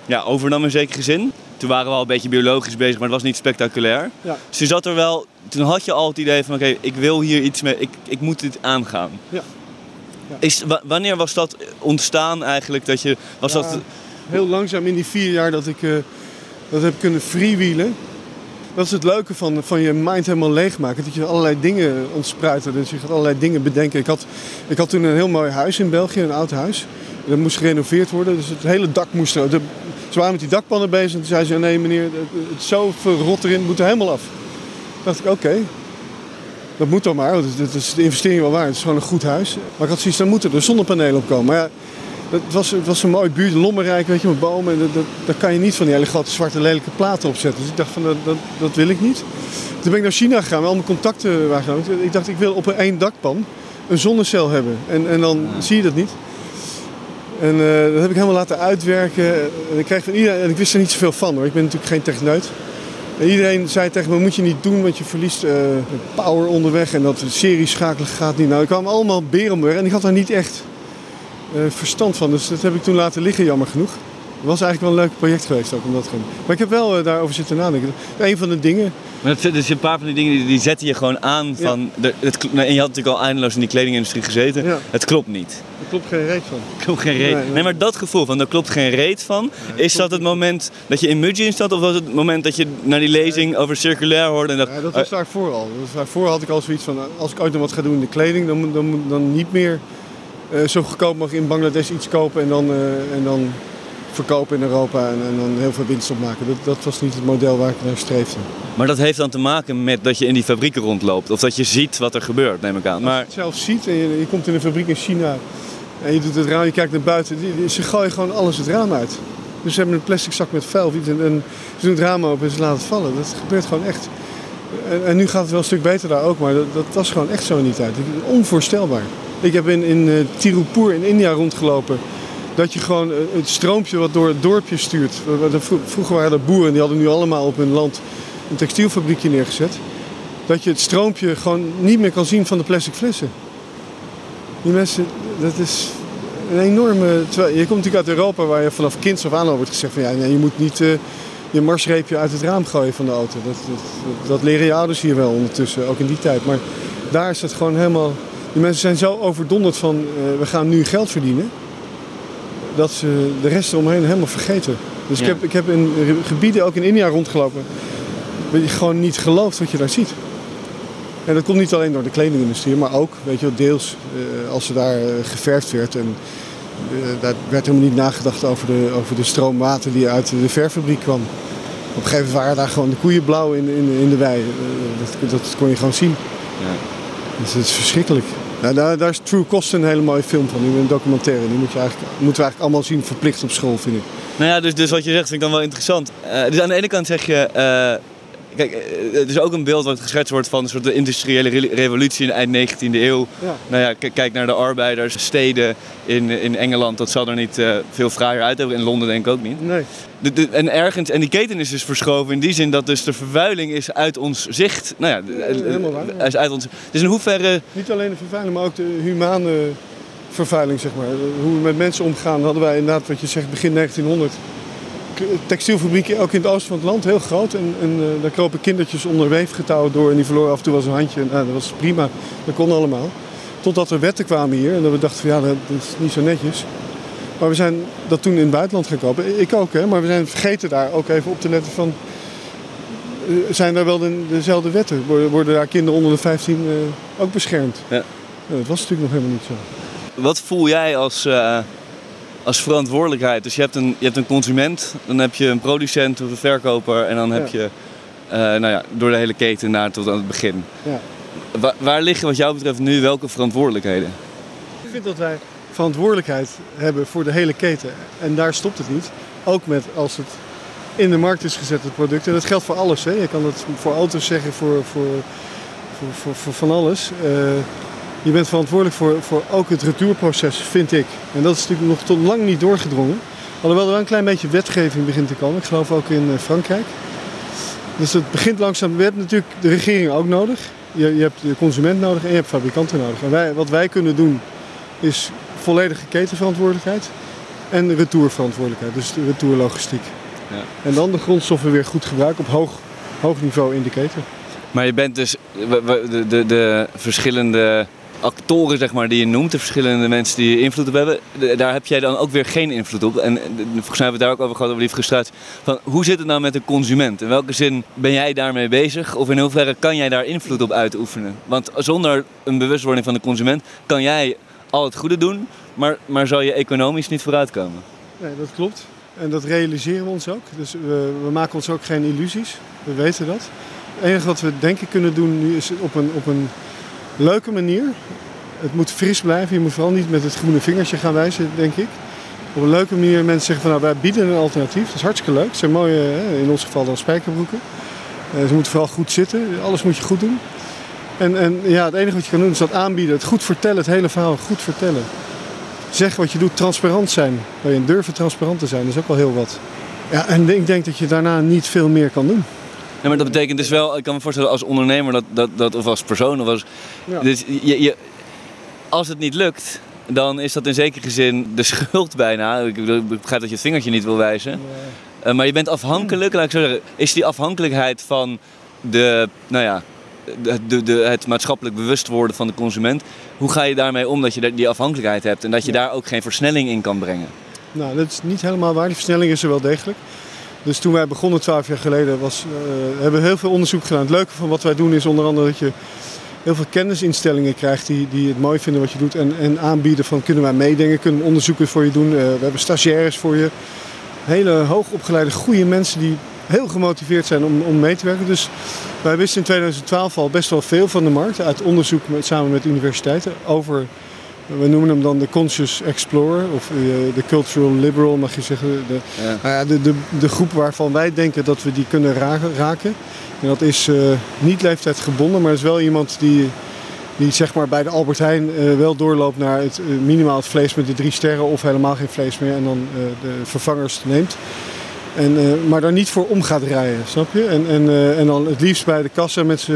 ja, overnam in zekere zin, toen waren we al een beetje biologisch bezig, maar het was niet spectaculair. Ja. Dus je zat er wel, toen had je al het idee van oké, ik wil hier iets mee, ik, ik moet dit aangaan. Ja. Ja. Is, wa- wanneer was dat ontstaan eigenlijk? Dat je, was Ja, dat, Heel langzaam in die vier jaar dat ik eh, dat heb kunnen freewheelen. Dat is het leuke van, van je mind helemaal leegmaken. Dat je allerlei dingen ontspruiten. Dus je gaat allerlei dingen bedenken. Ik had, ik had toen een heel mooi huis in België, een oud huis. Dat moest gerenoveerd worden. Dus het hele dak moest er. Ze waren met die dakpannen bezig. En toen zei ze, nee meneer, het, het is zo verrot erin. Het moet er helemaal af. Toen dacht ik, oké. Dat moet dan maar. Dat is de investering wel waard. Het is gewoon een goed huis. Maar ik had zoiets, dan moeten er zonnepanelen op komen. Maar het was, het was een mooie buurt, Lommerrijk, weet je, met bomen. En dat, dat, daar kan je niet van die hele grote zwarte lelijke platen op zetten. Dus ik dacht van, dat, dat, dat wil ik niet. Toen ben ik naar China gegaan, met al mijn contacten waren genomen. Ik dacht, ik wil op een één dakpan een zonnecel hebben. En, en dan zie je dat niet. En eh, dat heb ik helemaal laten uitwerken. En ik, kreeg van iedereen, en ik wist er niet zoveel van hoor. Ik ben natuurlijk geen techneut. En iedereen zei tegen me, moet je niet doen, want je verliest eh, power onderweg. En dat serie schakelen gaat niet. Nou, ik kwam allemaal beren en ik had daar niet echt verstand van. Dus dat heb ik toen laten liggen, jammer genoeg. Het was eigenlijk wel een leuk project geweest ook om dat te doen. Maar ik heb wel eh, daarover zitten nadenken. Een van de dingen, maar dat, dus een paar van die dingen die, die zetten je gewoon aan van, de, het, nou, en je had natuurlijk al eindeloos in die kledingindustrie gezeten. Ja. Het klopt niet. daar klopt geen reet van. Er klopt geen reet. Nee, nee. Nee, maar dat gevoel van er klopt geen reet van, is dat het moment dat je in Mudgeen zat of was het het moment dat je naar die lezing over circulair hoorde en dat, Ja, dat was daarvoor al. Dat was daarvoor had ik al zoiets van, als ik ooit nog wat ga doen in de kleding, dan dan, moet- dan niet meer eh, zo goedkoop mag in Bangladesh iets kopen en dan, eh, en dan verkopen in Europa en, en dan heel veel winst opmaken. Dat, dat was niet het model waar ik naar streefde. Maar dat heeft dan te maken met dat je in die fabrieken rondloopt. Of dat je ziet wat er gebeurt, neem ik aan. Als Maar je het zelf ziet en je, je komt in een fabriek in China en je doet het raam, je kijkt naar buiten, ze gooien gewoon alles het raam uit. Dus ze hebben een plastic zak met vuil of iets en, en ze doen het raam open en ze laten het vallen. Dat gebeurt gewoon echt. En, nu gaat het wel een stuk beter daar ook, maar dat, dat was gewoon echt zo die tijd. Onvoorstelbaar. Ik heb in, in eh, Tirupur in India rondgelopen. Dat je gewoon eh, het stroompje wat door het dorpje stuurt. Vroeger waren er boeren, die hadden nu allemaal op hun land een textielfabriekje neergezet. Dat je het stroompje gewoon niet meer kan zien van de plastic flessen. Die mensen, dat is een enorme... Terwijl, je komt natuurlijk uit Europa waar je vanaf kinds af aan al wordt gezegd van ja, nee, je moet niet eh, je marsreepje uit het raam gooien van de auto. Dat, dat, dat leren je ouders hier wel ondertussen, ook in die tijd. Maar daar is het gewoon helemaal... Die mensen zijn zo overdonderd van eh, we gaan nu geld verdienen. Dat ze de rest eromheen helemaal vergeten. Dus ik, heb, ik heb in gebieden, ook in India rondgelopen, waar je gewoon niet gelooft wat je daar ziet. En dat komt niet alleen door de kledingindustrie, maar ook, weet je wel, deels eh, als er daar eh, geverfd werd. En daar werd helemaal niet nagedacht over de, over de stroom water die uit de verffabriek kwam. Op een gegeven moment waren daar gewoon de koeien blauw in, in, in de wei. Eh, dat, dat kon je gewoon zien. Ja. Dus het is verschrikkelijk. Nou, daar, daar is True Cost een hele mooie film van, een documentaire. Die moet je eigenlijk, moeten we eigenlijk allemaal zien, verplicht op school, vind ik. Nou ja, dus, dus wat je zegt vind ik dan wel interessant. Eh, dus aan de ene kant zeg je... eh, kijk, eh, het is ook een beeld wat geschetst wordt van een soort de industriële re- revolutie in de eind 19e eeuw. Ja. Nou ja, kijk naar de arbeiders, steden in, in Engeland. Dat zal er niet eh, veel fraaier uit hebben. In Londen denk ik ook niet. Nee. De, de- en ergens, en die keten is dus verschoven in die zin dat dus de vervuiling is uit ons zicht. Nou ja, de- Ja, helemaal waar, ja. is uit ons. Dus in hoeverre. Niet alleen de vervuiling, maar ook de humane vervuiling, zeg maar. Hoe we met mensen omgaan, hadden wij inderdaad, wat je zegt, begin 1900. Textielfabrieken, ook in het oosten van het land, heel groot. En, en eh, daar kropen kindertjes onder weefgetouwen door en die verloren af en toe was een handje. Nou, dat was prima, dat kon allemaal. Totdat er wetten kwamen hier en dat we dachten van ja, dat is niet zo netjes. Maar we zijn dat toen in het buitenland gaan kopen. Ik ook, hè, maar we zijn vergeten daar ook even op te letten van... eh, Zijn daar wel de, dezelfde wetten? Worden, worden daar kinderen onder de 15 eh, ook beschermd? Ja. Ja, dat was natuurlijk nog helemaal niet zo. Wat voel jij als, eh, als verantwoordelijkheid? Dus je hebt, een, je hebt een consument, dan heb je een producent of een verkoper. En dan heb Ja. je eh, nou ja, door de hele keten naar tot aan het begin. Ja. Wa- waar liggen wat jou betreft nu welke verantwoordelijkheden? Ik vind dat wij verantwoordelijkheid hebben voor de hele keten. En daar stopt het niet. Ook met als het in de markt is gezet, het product. En dat geldt voor alles. Hè. Je kan dat voor auto's zeggen, voor, voor, voor, voor, voor van alles. Eh, je bent verantwoordelijk voor, voor ook het retourproces, vind ik. En dat is natuurlijk nog tot lang niet doorgedrongen. Alhoewel er wel een klein beetje wetgeving begint te komen. Ik geloof ook in eh, Frankrijk. Dus het begint langzaam. We hebben natuurlijk de regering ook nodig. Je, je hebt de consument nodig en je hebt fabrikanten nodig. En wij, wat wij kunnen doen is volledige ketenverantwoordelijkheid en retourverantwoordelijkheid. Dus de retourlogistiek. Ja. En dan de grondstoffen weer goed gebruiken op hoog, hoog niveau in de keten. Maar je bent dus de, de, de verschillende actoren zeg maar, die je noemt, de verschillende mensen die invloed op hebben, daar heb jij dan ook weer geen invloed op. En de- volgens mij hebben we daar ook over gehad, over die frustratie. Van, hoe zit het nou met de consument? In welke zin ben jij daarmee bezig? Of in hoeverre kan jij daar invloed op uitoefenen? Want zonder een bewustwording van de consument kan jij al het goede doen, maar, maar zal je economisch niet vooruitkomen. Nee, dat klopt. En dat realiseren we ons ook. Dus we, we maken ons ook geen illusies. We weten dat. Het enige wat we denk ik kunnen doen nu is op een, op een leuke manier. Het moet fris blijven. Je moet vooral niet met het groene vingertje gaan wijzen, denk ik. Op een leuke manier mensen zeggen van nou wij bieden een alternatief. Dat is hartstikke leuk. Het zijn mooie, in ons geval dan spijkerbroeken. Eh, ze moeten vooral goed zitten. Alles moet je goed doen. En, en ja, het enige wat je kan doen is dat aanbieden. Het goed vertellen, het hele verhaal goed vertellen. Zeg wat je doet, transparant zijn. Wil je durven transparant te zijn, dat is ook wel heel wat. Ja, en ik denk dat je daarna niet veel meer kan doen. Maar dat betekent dus wel, ik kan me voorstellen als ondernemer dat, dat, dat of als persoon of als. Ja. Dus je, je, als het niet lukt, dan is dat in zekere zin de schuld bijna. Ik, begrijp dat je het vingertje niet wil wijzen. Eh, maar je bent afhankelijk, laat ik zo zeggen. Is die afhankelijkheid van de, nou ja, de, de, de- het maatschappelijk bewust worden van de consument. Hoe ga je daarmee om dat je die afhankelijkheid hebt en dat je Ja. daar ook geen versnelling in kan brengen? Nou, dat is niet helemaal waar. Die versnelling is er wel degelijk. Dus toen wij begonnen, twaalf jaar geleden, was, eh, hebben we heel veel onderzoek gedaan. Het leuke van wat wij doen is onder andere dat je heel veel kennisinstellingen krijgt die, die het mooi vinden wat je doet. En, en aanbieden van kunnen wij meedenken, kunnen onderzoeken voor je doen. Eh, we hebben stagiaires voor je. Hele hoogopgeleide, goede mensen die heel gemotiveerd zijn om, om mee te werken. Dus wij wisten in 2012 al best wel veel van de markt. Uit onderzoek samen met universiteiten over we noemen hem dan de Conscious Explorer of eh, de Cultural Liberal, mag je zeggen. De, Ja. nou ja, de, de, de groep waarvan wij denken dat we die kunnen raken. En dat is eh, niet leeftijdsgebonden, maar is wel iemand die, die zeg maar bij de Albert Heijn eh, wel doorloopt naar het, minimaal het vlees met de drie sterren of helemaal geen vlees meer en dan de vervangers neemt. En, eh, maar daar niet voor om gaat rijden, snap je? En, en, eh, en dan het liefst bij de kassa met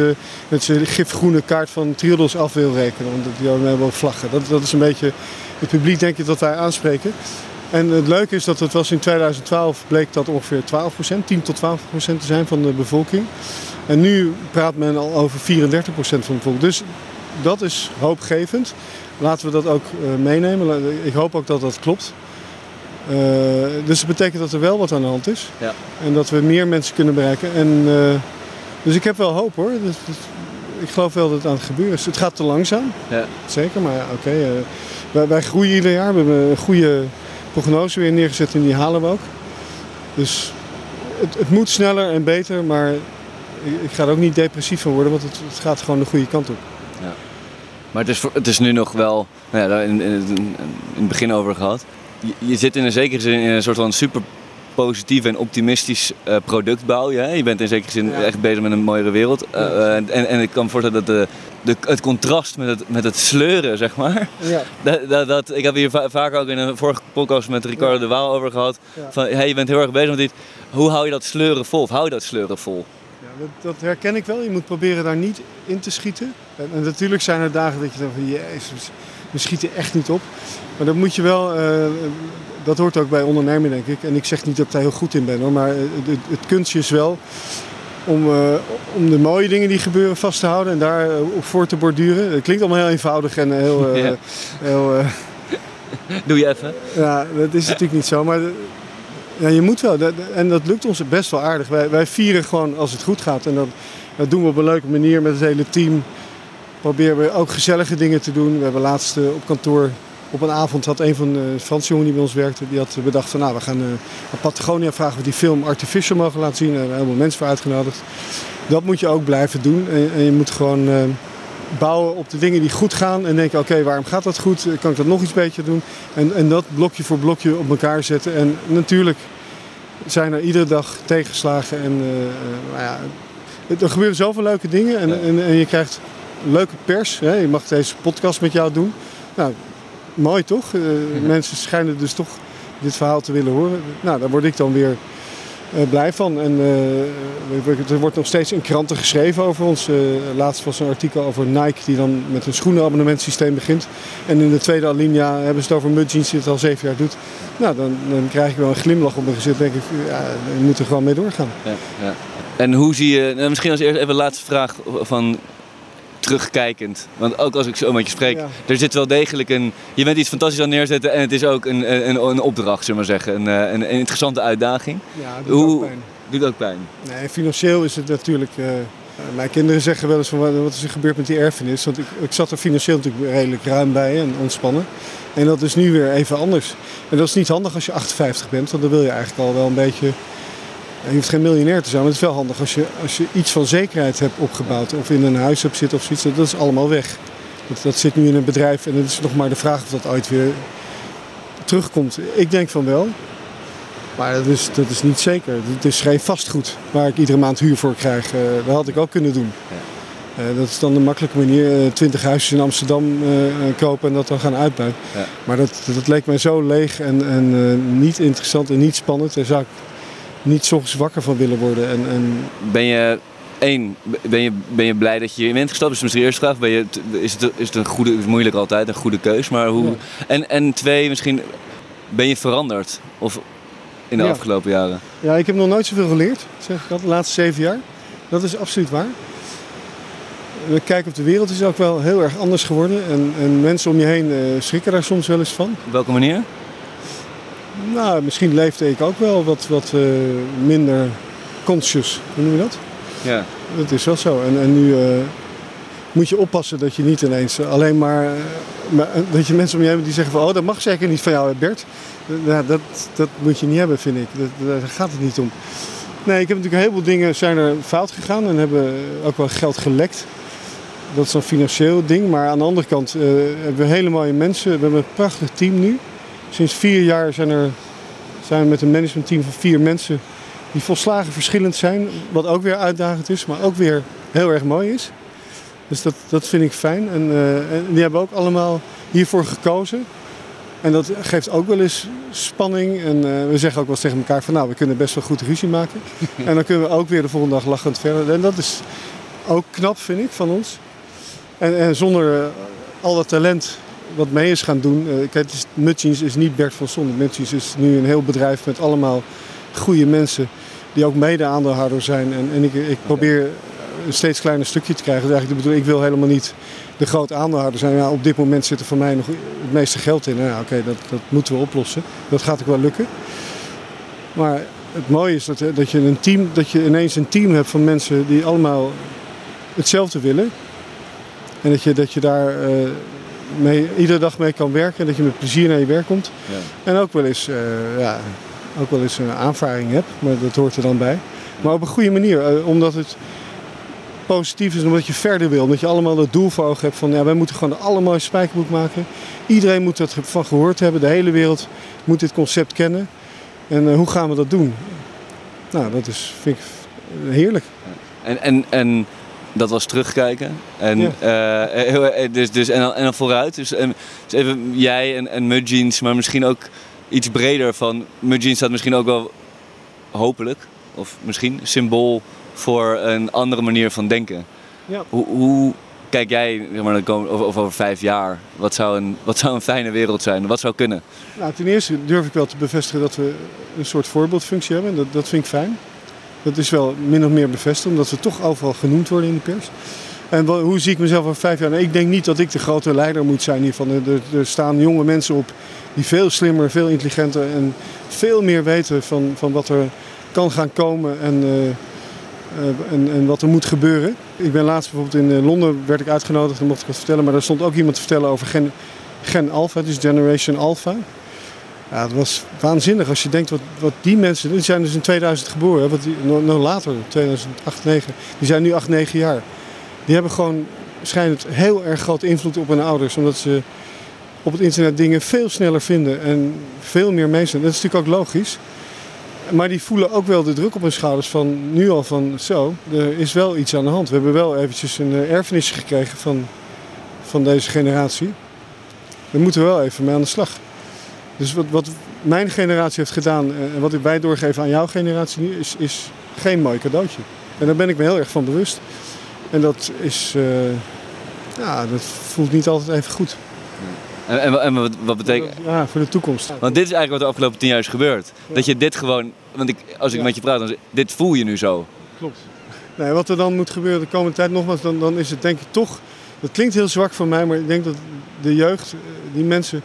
zijn gifgroene kaart van Triodos af wil rekenen. Want die hebben wel vlaggen. Dat, is een beetje het publiek, denk ik, dat wij aanspreken. En het leuke is dat het was in 2012 bleek dat ongeveer 12%, 10 tot 12% te zijn van de bevolking. En nu praat men al over 34% van de bevolking. Dus dat is hoopgevend. Laten we dat ook eh, meenemen. Ik hoop ook dat dat klopt. Eh, dus het betekent dat er wel wat aan de hand is. Ja. En dat we meer mensen kunnen bereiken. En, eh, dus ik heb wel hoop hoor. Dus, dus ik geloof wel dat het aan het gebeuren is. Het gaat te langzaam, Ja. zeker. Maar ja, oké. eh, wij, wij groeien ieder jaar. We hebben een goede prognose weer neergezet en die halen we ook. Dus het, het moet sneller en beter. Maar ik, ik ga er ook niet depressief van worden. Want het, het gaat gewoon de goede kant op. Maar het is, voor- het is nu nog wel, nou ja, daar in, in, in het begin over gehad. Je, je zit in een zekere zin in een soort van super positief en optimistisch eh, product bouw je. Bent in zekere zin Ja. echt bezig met een mooiere wereld. Eh, eh, en, en ik kan me voorstellen dat de, de, het contrast met het, met het sleuren, zeg maar. Ja. Dat, dat, dat, ik heb hier va- vaak ook in een vorige podcast met Ricardo de Waal over gehad. Van, hey, je bent heel erg bezig met dit. Hoe hou je dat sleuren vol? Of hou je dat sleuren vol? Ja, dat, dat herken ik wel. Je moet proberen daar niet in te schieten. En, en natuurlijk zijn er dagen dat je denkt van jezus, we schieten echt niet op. Maar dat moet je wel, eh, dat hoort ook bij ondernemen denk ik. En ik zeg niet dat ik daar heel goed in ben hoor. Maar het, het, kunstje is wel om, eh, om de mooie dingen die gebeuren vast te houden. En daar eh, op voor te borduren. Het klinkt allemaal heel eenvoudig en heel... Ja. heel Doe je even. ja, dat is natuurlijk niet zo. Maar ja, je moet wel. Dat- En dat lukt ons best wel aardig. Wij, wij vieren gewoon als het goed gaat. En dat, dat doen we op een leuke manier met het hele team. Proberen we ook gezellige dingen te doen. We hebben laatst eh, op kantoor op een avond had een van de Franse jongen die bij ons werkte, die had bedacht van nou we gaan eh, naar Patagonia vragen we die film Artificial mogen laten zien. Daar hebben we helemaal mensen voor uitgenodigd. Dat moet je ook blijven doen. En, en je moet gewoon eh, bouwen op de dingen die goed gaan. En denken oké waarom gaat dat goed? Kan ik dat nog iets beter doen? En, en dat blokje voor blokje op elkaar zetten. En natuurlijk zijn er iedere dag tegenslagen. En eh, eh, nou ja, er gebeuren zoveel leuke dingen. En, en, en je krijgt leuke pers. Hè? Je mag deze podcast met jou doen. Nou, mooi toch? Eh, Mensen schijnen dus toch dit verhaal te willen horen. Nou, daar word ik dan weer eh, blij van. En eh, er wordt nog steeds in kranten geschreven over ons. Laatst was een artikel over Nike die dan met een schoenenabonnementsysteem begint. En in de tweede alinea hebben ze het over Mudjeans die het al zeven jaar doet. Nou, dan, dan krijg ik wel een glimlach op mijn gezicht. denk ik, ja, we moeten er gewoon mee doorgaan. Ja, ja. En hoe zie je, nou, misschien als eerst even de laatste vraag van terugkijkend. Want ook als ik zo met je spreek, er zit wel degelijk een. Je bent iets fantastisch aan neerzetten en het is ook een, een, een opdracht, zullen we maar zeggen. Een, een, een interessante uitdaging. Ja, doet Hoe, ook pijn. Doet ook pijn. Nee, financieel is het natuurlijk. Uh, mijn kinderen zeggen wel eens van wat is er gebeurd met die erfenis. Want ik, ik zat er financieel natuurlijk redelijk ruim bij en ontspannen. En dat is nu weer even anders. En dat is niet handig als je 58 bent, want dan wil je eigenlijk al wel een beetje je hoeft geen miljonair te zijn, maar het is wel handig als je, als je iets van zekerheid hebt opgebouwd. Of in een huis hebt zitten of zoiets. Dat is allemaal weg. Dat, dat zit nu in een bedrijf en het is nog maar de vraag of dat ooit weer terugkomt. Ik denk van wel. Maar dat is, dat is niet zeker. Het is geen vastgoed waar ik iedere maand huur voor krijg. Uh, dat had ik ook kunnen doen. Uh, dat is dan een makkelijke manier. Uh, twintig huisjes in Amsterdam kopen en dat dan gaan uitbuiten. Ja. Maar dat, dat leek mij zo leeg en, en niet interessant en niet spannend. Daar zou ik niet zo wakker van willen worden. En, en... Ben je één, ben je, ben je blij dat je in bent gestapt? Dus misschien de eerste vraag. Ben je, is, het, is het een goede, is moeilijk altijd, een goede keus. Maar hoe, en, en twee, misschien ben je veranderd? Of in de afgelopen jaren? Ja, ik heb nog nooit zoveel geleerd, zeg ik al, de laatste zeven jaar. Dat is absoluut waar. We kijken op de wereld is ook wel heel erg anders geworden. En, en mensen om je heen uh, schrikken daar soms wel eens van. Op welke manier? Nou, misschien leefde ik ook wel wat, wat uh, minder conscious. Hoe noem je dat? Ja. Dat is wel zo. En, en nu uh, moet je oppassen dat je niet ineens alleen maar, maar... dat je mensen om je heen die zeggen van... Oh, dat mag zeker niet van jou, Bert. Nou, dat, dat moet je niet hebben, vind ik. Dat, daar gaat het niet om. Nee, ik heb natuurlijk een heleboel dingen zijn er fout gegaan. En hebben ook wel geld gelekt. Dat is een financieel ding. Maar aan de andere kant uh, hebben we hele mooie mensen. We hebben een prachtig team nu. Sinds vier jaar zijn, er, zijn we met een managementteam van vier mensen die volslagen verschillend zijn. Wat ook weer uitdagend is, maar ook weer heel erg mooi is. Dus dat, dat vind ik fijn. En, uh, en die hebben ook allemaal hiervoor gekozen. En dat geeft ook wel eens spanning. En uh, we zeggen ook wel eens tegen elkaar van nou, we kunnen best wel goed ruzie maken. en dan kunnen we ook weer de volgende dag lachend verder. En dat is ook knap, vind ik, van ons. En, en zonder uh, al dat talent wat mee is gaan doen. Uh, kijk, Mutchins is niet Bert van Zon. Mutchins is nu een heel bedrijf met allemaal goede mensen die ook mede-aandeelhouder zijn. En, en ik, ik, probeer een steeds kleiner stukje te krijgen. Dus eigenlijk, ik, ik wil helemaal niet de grote aandeelhouder zijn. Op dit moment zit er voor mij nog het meeste geld in. Nou Oké, dat, dat moeten we oplossen. Dat gaat ook wel lukken. Maar het mooie is dat, dat, je een team, dat je ineens een team hebt van mensen die allemaal hetzelfde willen. En dat je, dat je daar uh, mee, iedere dag mee kan werken. En dat je met plezier naar je werk komt. Ja. En ook wel eens, uh, ja, ook wel eens een aanvaring hebt. Maar dat hoort er dan bij. Maar op een goede manier. Uh, omdat het positief is. Omdat je verder wil. Omdat je allemaal het doel voor ogen hebt van... Ja, wij moeten gewoon de allermooiste spijkerboek maken. Iedereen moet dat van gehoord hebben. De hele wereld moet dit concept kennen. En uh, hoe gaan we dat doen? Nou, dat is, vind ik heerlijk. En, en, en dat was terugkijken. En, ja. uh, dus, dus, en, dan, en dan vooruit. Dus, en, dus even jij en, en Mudjeans, maar misschien ook iets breder van... Mudjeans staat misschien ook wel hopelijk, of misschien, symbool voor een andere manier van denken. Ja. Hoe, hoe kijk jij zeg maar, over, over vijf jaar? Wat zou, een, wat zou een fijne wereld zijn? Wat zou kunnen? Nou, ten eerste durf ik wel te bevestigen dat we een soort voorbeeldfunctie hebben. Dat, dat vind ik fijn. Dat is wel min of meer bevestigd, omdat we toch overal genoemd worden in de pers. En hoe zie ik mezelf over vijf jaar? Ik denk niet dat ik de grote leider moet zijn hiervan. Er, staan jonge mensen op die veel slimmer, veel intelligenter en veel meer weten van, van wat er kan gaan komen en, uh, en, en, wat er moet gebeuren. Ik ben laatst bijvoorbeeld in eh, Londen werd ik uitgenodigd en mocht ik wat vertellen. Maar daar stond ook iemand te vertellen over Gen, Gen Alpha, dus Generation Alpha. Ja, het was waanzinnig als je denkt wat, wat die mensen, die zijn dus in 2000 geboren, wat die, nog, later, 2008, 2009, die zijn nu 8, 9 jaar. Die hebben gewoon, schijnt heel erg groot invloed op hun ouders, omdat ze op het internet dingen veel sneller vinden en veel meer meestal. Dat is natuurlijk ook logisch. Maar die voelen ook wel de druk op hun schouders van nu al van zo, er is wel iets aan de hand. We hebben wel eventjes een eh, erfenis gekregen van, van deze generatie. Daar moeten we wel even mee aan de slag. Dus wat, wat mijn generatie heeft gedaan eh, en wat wij doorgeven aan jouw generatie nu, is, is geen mooi cadeautje. En daar ben ik me heel erg van bewust. En dat is, uh, ja, dat voelt niet altijd even goed. En, en, en wat, wat, betekent... Ja, voor de toekomst. Want dit is eigenlijk wat de afgelopen tien jaar is gebeurd. Dat je dit gewoon, want ik, als ik met je praat, dan dit voel je nu zo. Klopt. Nee, wat er dan moet gebeuren de komende tijd, nogmaals, dan, dan is het denk ik toch, dat klinkt heel zwak van mij, maar ik denk dat de jeugd, die mensen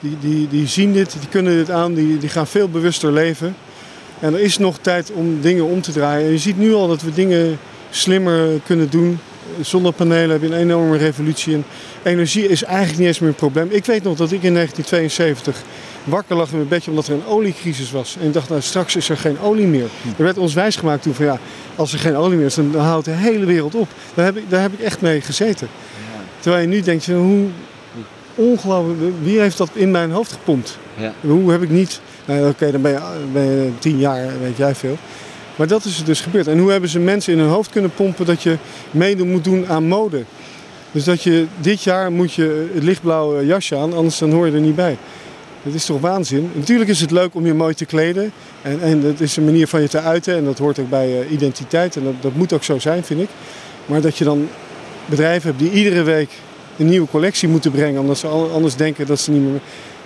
die, die, die zien dit, die kunnen dit aan, die, die gaan veel bewuster leven. En er is nog tijd om dingen om te draaien. En je ziet nu al dat we dingen slimmer kunnen doen. Zonnepanelen hebben een enorme revolutie. En energie is eigenlijk niet eens meer een probleem. Ik weet nog dat ik in 1972 wakker lag in mijn bedje omdat er een oliecrisis was. En ik dacht, nou straks is er geen olie meer. Er werd ons wijsgemaakt toen van ja, als er geen olie meer is, dan houdt de hele wereld op. Daar heb ik, daar heb ik echt mee gezeten. Terwijl je nu denkt, hoe, ongelooflijk. Wie heeft dat in mijn hoofd gepompt? Ja. Hoe heb ik niet. Nou, Oké, dan ben je, ben je tien jaar, weet jij veel. Maar dat is er dus gebeurd. En hoe hebben ze mensen in hun hoofd kunnen pompen dat je mee moet doen aan mode? Dus dat je dit jaar moet je het lichtblauwe jasje aan, anders dan hoor je er niet bij. Dat is toch waanzin? Natuurlijk is het leuk om je mooi te kleden. En, en dat is een manier van je te uiten. En dat hoort ook bij uh, identiteit. En dat, dat moet ook zo zijn, vind ik. Maar dat je dan bedrijven hebt die iedere week een nieuwe collectie moeten brengen. Omdat ze anders denken dat ze niet meer...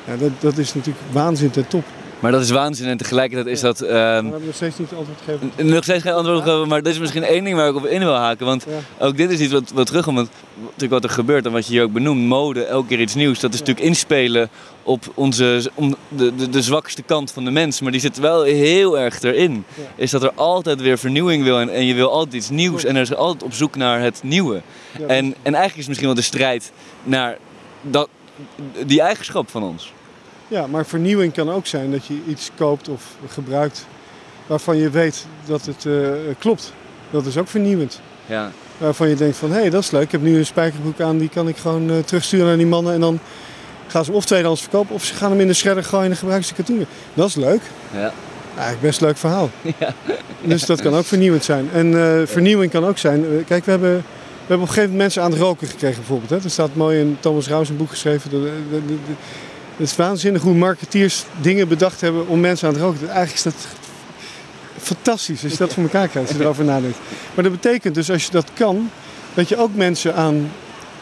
Ja, dat, dat is natuurlijk waanzin ten top. Maar dat is waanzin en tegelijkertijd is dat... Um, we hebben nog steeds niet antwoord gegeven. Nog steeds geen antwoord gegeven, maar dit is misschien één ding waar ik op in wil haken. Want ook dit is iets wat, wat terugkomt. Natuurlijk wat er gebeurt en wat je hier ook benoemt. Mode, elke keer iets nieuws. Dat is natuurlijk inspelen op onze, om de, de, de, zwakste kant van de mens. Maar die zit wel heel erg erin. Is dat er altijd weer vernieuwing wil en, en je wil altijd iets nieuws. En er is altijd op zoek naar het nieuwe. En, en eigenlijk is het misschien wel de strijd naar dat, die eigenschap van ons. Ja, maar vernieuwing kan ook zijn dat je iets koopt of gebruikt waarvan je weet dat het uh, klopt. Dat is ook vernieuwend. Ja. Waarvan je denkt van, hé, hey, dat is leuk. Ik heb nu een spijkerbroek aan, die kan ik gewoon uh, terugsturen naar die mannen. En dan gaan ze hem of tweedehands verkopen of ze gaan hem in de shredder gooien en gebruiken ze katoenen. Dat is leuk. Ja. Eigenlijk best een leuk verhaal. Ja. Dus dat kan ook vernieuwend zijn. En uh, vernieuwing kan ook zijn. kijk, we hebben, we hebben op een gegeven moment mensen aan het roken gekregen bijvoorbeeld. Hè. Er staat mooi in Thomas Rauws een boek geschreven. De, de, de, het is waanzinnig hoe marketeers dingen bedacht hebben om mensen aan het roken te Eigenlijk is dat fantastisch als je dat voor elkaar krijgt, als je erover nadenkt. Maar dat betekent dus als je dat kan, dat je ook mensen aan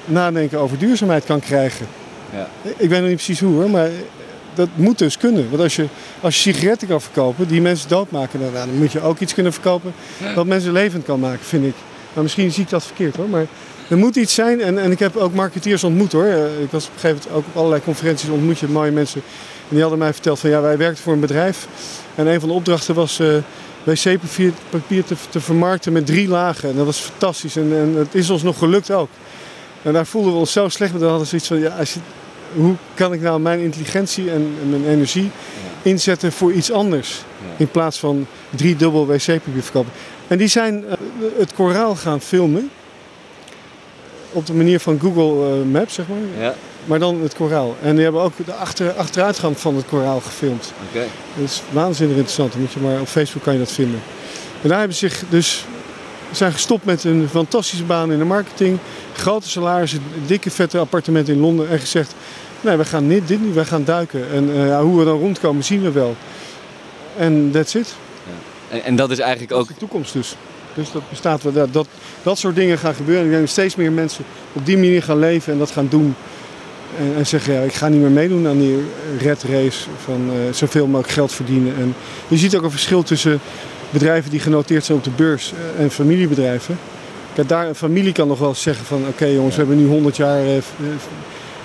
nadenken over duurzaamheid kan krijgen. Ja. Ik weet nog niet precies hoe hoor, maar dat moet dus kunnen. Want als je, als je sigaretten kan verkopen die mensen doodmaken, dan moet je ook iets kunnen verkopen wat mensen levend kan maken, vind ik. Maar misschien zie ik dat verkeerd hoor. Maar er moet iets zijn. En, en ik heb ook marketeers ontmoet hoor. Eh, ik was op een gegeven moment ook op allerlei conferenties ontmoet je mooie mensen. En die hadden mij verteld van ja, wij werkten voor een bedrijf. En een van de opdrachten was uh, wc-papier papier te, te, vermarkten met drie lagen. En dat was fantastisch. En, en het is ons nog gelukt ook. En daar voelden we ons zo slecht. Maar dan hadden ze iets van ja, als je, hoe kan ik nou mijn intelligentie en, mijn energie inzetten voor iets anders? In plaats van drie dubbel wc-papier verkopen. En die zijn uh, het koraal gaan filmen op de manier van Google uh, Maps, zeg maar. Ja. Maar dan het koraal. En die hebben ook de achter, achteruitgang van het koraal gefilmd. Oké. Dat is waanzinnig interessant. moet je maar, op Facebook kan je dat vinden. En daar hebben ze zich dus zijn gestopt met een fantastische baan in de marketing. Grote salarissen, dikke vette appartementen in Londen. En gezegd, nee, we gaan niet, dit niet, wij gaan duiken. En uh, hoe we dan rondkomen zien we wel. En that's it. Ja. En, en, dat is eigenlijk ook... Dat is de toekomst dus. Dus dat bestaat wel. Dat, dat, dat soort dingen gaan gebeuren. Ik denk dat steeds meer mensen op die manier gaan leven en dat gaan doen. En, en zeggen, ja, ik ga niet meer meedoen aan die red race van uh, zoveel mogelijk geld verdienen. En je ziet ook een verschil tussen bedrijven die genoteerd zijn op de beurs eh, en familiebedrijven. Kijk, daar, een familie kan nog wel zeggen van oké jongens, we hebben nu 100 jaar uh,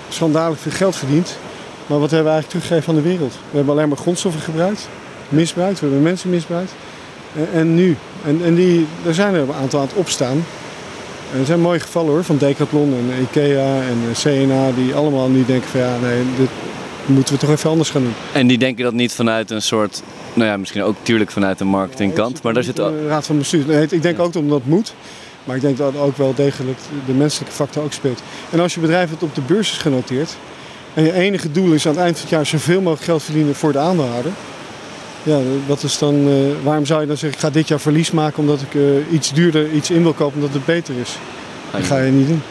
schandalig veel geld verdiend. Maar wat hebben we eigenlijk teruggegeven aan de wereld? We hebben alleen maar grondstoffen gebruikt, misbruikt, we hebben mensen misbruikt. En, en nu? En, en die, er zijn er een aantal aan het opstaan. En er zijn mooie gevallen hoor, van Decathlon en Ikea en CNA, die allemaal nu denken van ja, nee, dit moeten we toch even anders gaan doen. En die denken dat niet vanuit een soort, nou ja, misschien ook tuurlijk vanuit de marketingkant, maar daar zit ook... Raad van bestuur. Nee, ik denk ook dat dat moet. Maar ik denk dat ook wel degelijk de menselijke factor ook speelt. En als je bedrijf het op de beurs is genoteerd en je enige doel is aan het eind van het jaar zoveel mogelijk geld verdienen voor de aandeelhouder, ja, wat is dan, uh, waarom zou je dan zeggen, ik ga dit jaar verlies maken omdat ik uh, iets duurder iets in wil kopen omdat het beter is? Dat ga je niet doen.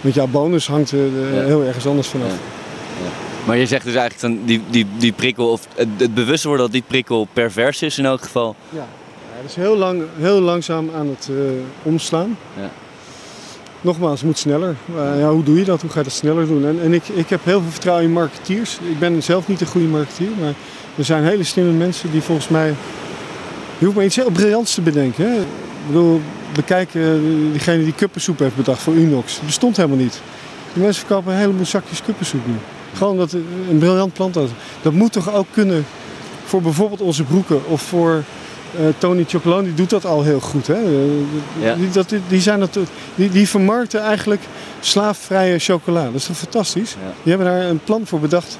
Want jouw bonus hangt er ja. heel ergens anders vanaf. Ja. Maar je zegt dus eigenlijk van die, die, die prikkel, of het, het bewust worden dat die prikkel pervers is in elk geval. Ja, ja dat is heel, lang, heel langzaam aan het eh, omslaan. Ja. Nogmaals, het moet sneller. Ja, hoe doe je dat? Hoe ga je dat sneller doen? En, en ik, ik heb heel veel vertrouwen in marketeers. Ik ben zelf niet een goede marketeer, maar er zijn hele slimme mensen die volgens mij... Je hoeft maar iets heel briljants te bedenken. Hè? Ik bedoel, bekijk uh, diegene die kuppensoep heeft bedacht voor Unox. Die bestond helemaal niet. Die mensen verkopen een heleboel zakjes kuppensoep nu. Gewoon dat een briljant plant dat. Dat moet toch ook kunnen voor bijvoorbeeld onze broeken of voor uh, Tony Chocolone, die doet dat al heel goed. Hè? Ja. Die, dat, die, zijn dat, die, die vermarkten eigenlijk slaafvrije chocola. Dat is toch fantastisch? Ja. Die hebben daar een plan voor bedacht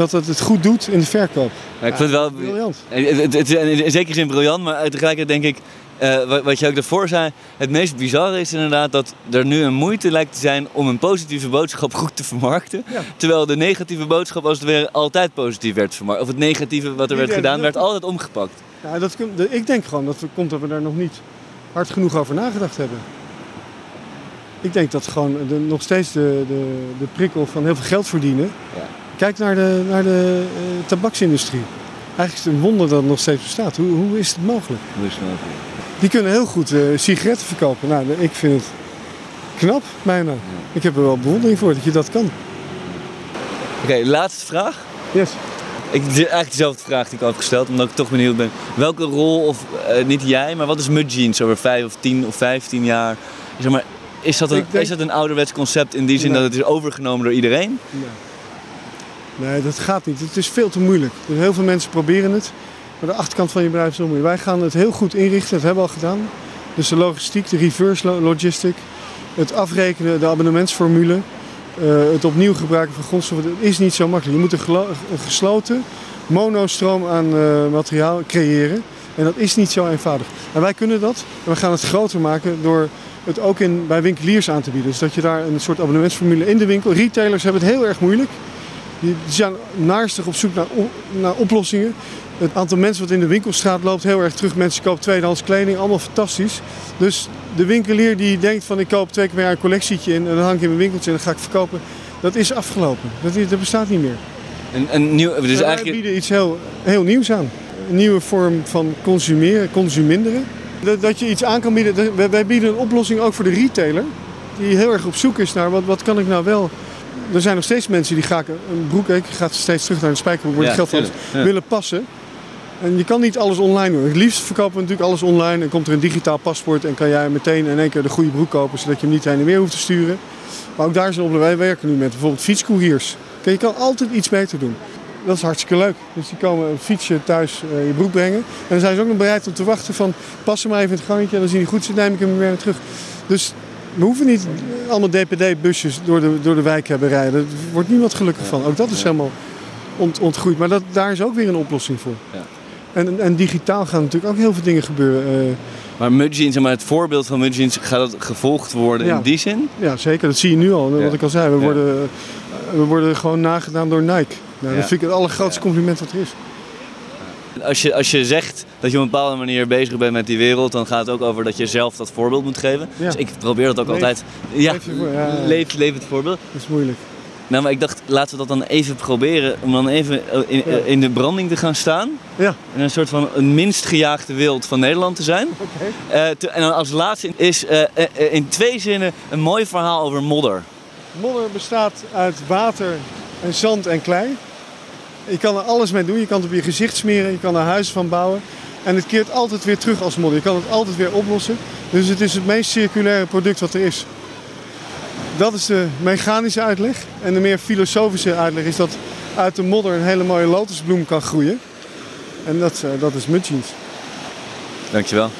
dat het het goed doet in de verkoop. Ja, ik vind het wel briljant. Het, het, in zekere zin briljant, maar tegelijkertijd denk ik uh, wat, wat, je ook daarvoor zei, het meest bizarre is inderdaad dat er nu een moeite lijkt te zijn om een positieve boodschap goed te vermarkten. Terwijl de negatieve boodschap als het weer altijd positief werd vermarkt. Of het negatieve wat er werd gedaan, werd altijd omgepakt. Ja, dat, ik denk gewoon dat komt dat we daar nog niet hard genoeg over nagedacht hebben. Ik denk dat gewoon de, nog steeds de, de, de prikkel van heel veel geld verdienen. Ja. Kijk naar de, naar de uh, tabaksindustrie. Eigenlijk is het een wonder dat het nog steeds bestaat. Hoe, hoe is het mogelijk? Hoe is het mogelijk? Die kunnen heel goed uh, sigaretten verkopen. Nou, ik vind het knap, bijna. Ik heb er wel bewondering voor dat je dat kan. Oké, laatste vraag. Yes. Ik, eigenlijk dezelfde vraag die ik al heb gesteld, omdat ik toch benieuwd ben. Welke rol, of uh, niet jij, maar wat is Mud Jeans over 5 of 10 of 15 jaar? Zeg maar, is dat een, denk... is dat een ouderwets concept in die zin nee. dat het is overgenomen door iedereen? Nee. Nee, dat gaat niet. Het is veel te moeilijk. Dus heel veel mensen proberen het. Maar de achterkant van je bedrijf is moeilijk. Wij gaan het heel goed inrichten, dat hebben we al gedaan. Dus de logistiek, de reverse logistic, het afrekenen, de abonnementsformule, uh, het opnieuw gebruiken van grondstoffen, dat is niet zo makkelijk. Je moet een, gesloten monostroom aan uh, materiaal creëren. En dat is niet zo eenvoudig. En wij kunnen dat. En we gaan het groter maken door het ook in, bij winkeliers aan te bieden. Dus dat je daar een soort abonnementsformule in de winkel. Retailers hebben het heel erg moeilijk. Die zijn naarstig op zoek naar, naar oplossingen. Het aantal mensen wat in de winkelstraat loopt heel erg terug. Mensen kopen tweedehands kleding, allemaal fantastisch. Dus de winkelier die denkt van ik koop twee keer per jaar een collectietje in en dan hang ik in mijn winkeltje en dan ga ik verkopen. Dat is afgelopen. Dat, dat bestaat niet meer. Een, een nieuw, dus wij eigenlijk... bieden iets heel, heel nieuws aan. Een nieuwe vorm van consumeren, consuminderen. Dat, dat je iets aan kan bieden. Wij, bieden een oplossing ook voor de retailer. Die heel erg op zoek is naar wat, wat kan ik nou wel er zijn nog steeds mensen die graag een broek, ik ga steeds terug naar de spijkerbroek, waar ja, geld van ja. willen passen. En je kan niet alles online doen. Het liefst verkopen we natuurlijk alles online en komt er een digitaal paspoort en kan jij meteen in één keer de goede broek kopen, zodat je hem niet heen en weer hoeft te sturen. Maar ook daar is een probleem. Wij werken nu met bijvoorbeeld fietscouriers. Je kan altijd iets beter doen. Dat is hartstikke leuk. Dus die komen een fietsje thuis uh, je broek brengen. En dan zijn ze ook nog bereid om te wachten van pas hem maar even in het gangetje en dan zien die goed zit, neem ik hem weer terug. Dus we hoeven niet allemaal DPD-busjes door de, door de wijk hebben rijden. Daar wordt niemand gelukkig van. Ook dat is helemaal ont, ontgroeid. Maar dat, daar is ook weer een oplossing voor. Ja. En, en digitaal gaan natuurlijk ook heel veel dingen gebeuren. Uh, maar Mudjeans, maar het voorbeeld van Mudjeans, gaat dat gevolgd worden in die zin? Ja, zeker. Dat zie je nu al. Wat ik al zei, we, worden, we worden gewoon nagedaan door Nike. Nou, dat vind ik het allergrootste compliment wat er is. Als je, als je zegt dat je op een bepaalde manier bezig bent met die wereld, dan gaat het ook over dat je zelf dat voorbeeld moet geven. Dus ik probeer dat ook altijd. Ja, leef, leef het voorbeeld. Dat is moeilijk. Nou, maar ik dacht, laten we dat dan even proberen. Om dan even in, in de branding te gaan staan. Ja. En een soort van een minst gejaagde wild van Nederland te zijn. Oké. Uh, en dan als laatste is uh, uh, in twee zinnen een mooi verhaal over modder. Modder bestaat uit water en zand en klei. Je kan er alles mee doen. Je kan het op je gezicht smeren. Je kan er huizen van bouwen. En het keert altijd weer terug als modder. Je kan het altijd weer oplossen. Dus het is het meest circulaire product wat er is. Dat is de mechanische uitleg. En de meer filosofische uitleg is dat uit de modder een hele mooie lotusbloem kan groeien. En dat, uh, dat is Mudjeans. Dankjewel.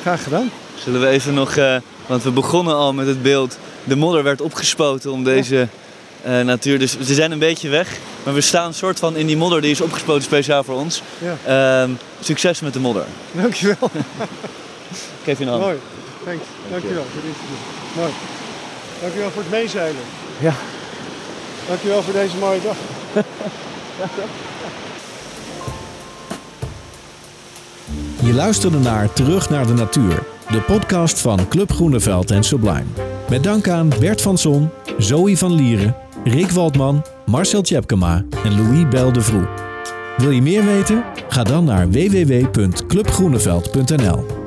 Graag gedaan. Zullen we even nog, uh, want we begonnen al met het beeld. De modder werd opgespoten om deze uh, natuur. Dus ze zijn een beetje weg. Maar we staan een soort van in die modder die is opgespoten speciaal voor ons. Ja. Uh, succes met de modder. Dankjewel. Geef je een hand. Mooi. Thanks. Dankjewel voor dit interview. Mooi. Dankjewel voor het meezeilen. Ja. Dankjewel voor deze mooie dag. Je luisterde naar Terug naar de Natuur, de podcast van Club Groeneveld en Sublime. Met dank aan Bert van Zon, Zoe van Lieren Rick Waldman, Marcel Tjepkema en Louis Bel de Vroe. Wil je meer weten? Ga dan naar www.clubgroeneveld.nl.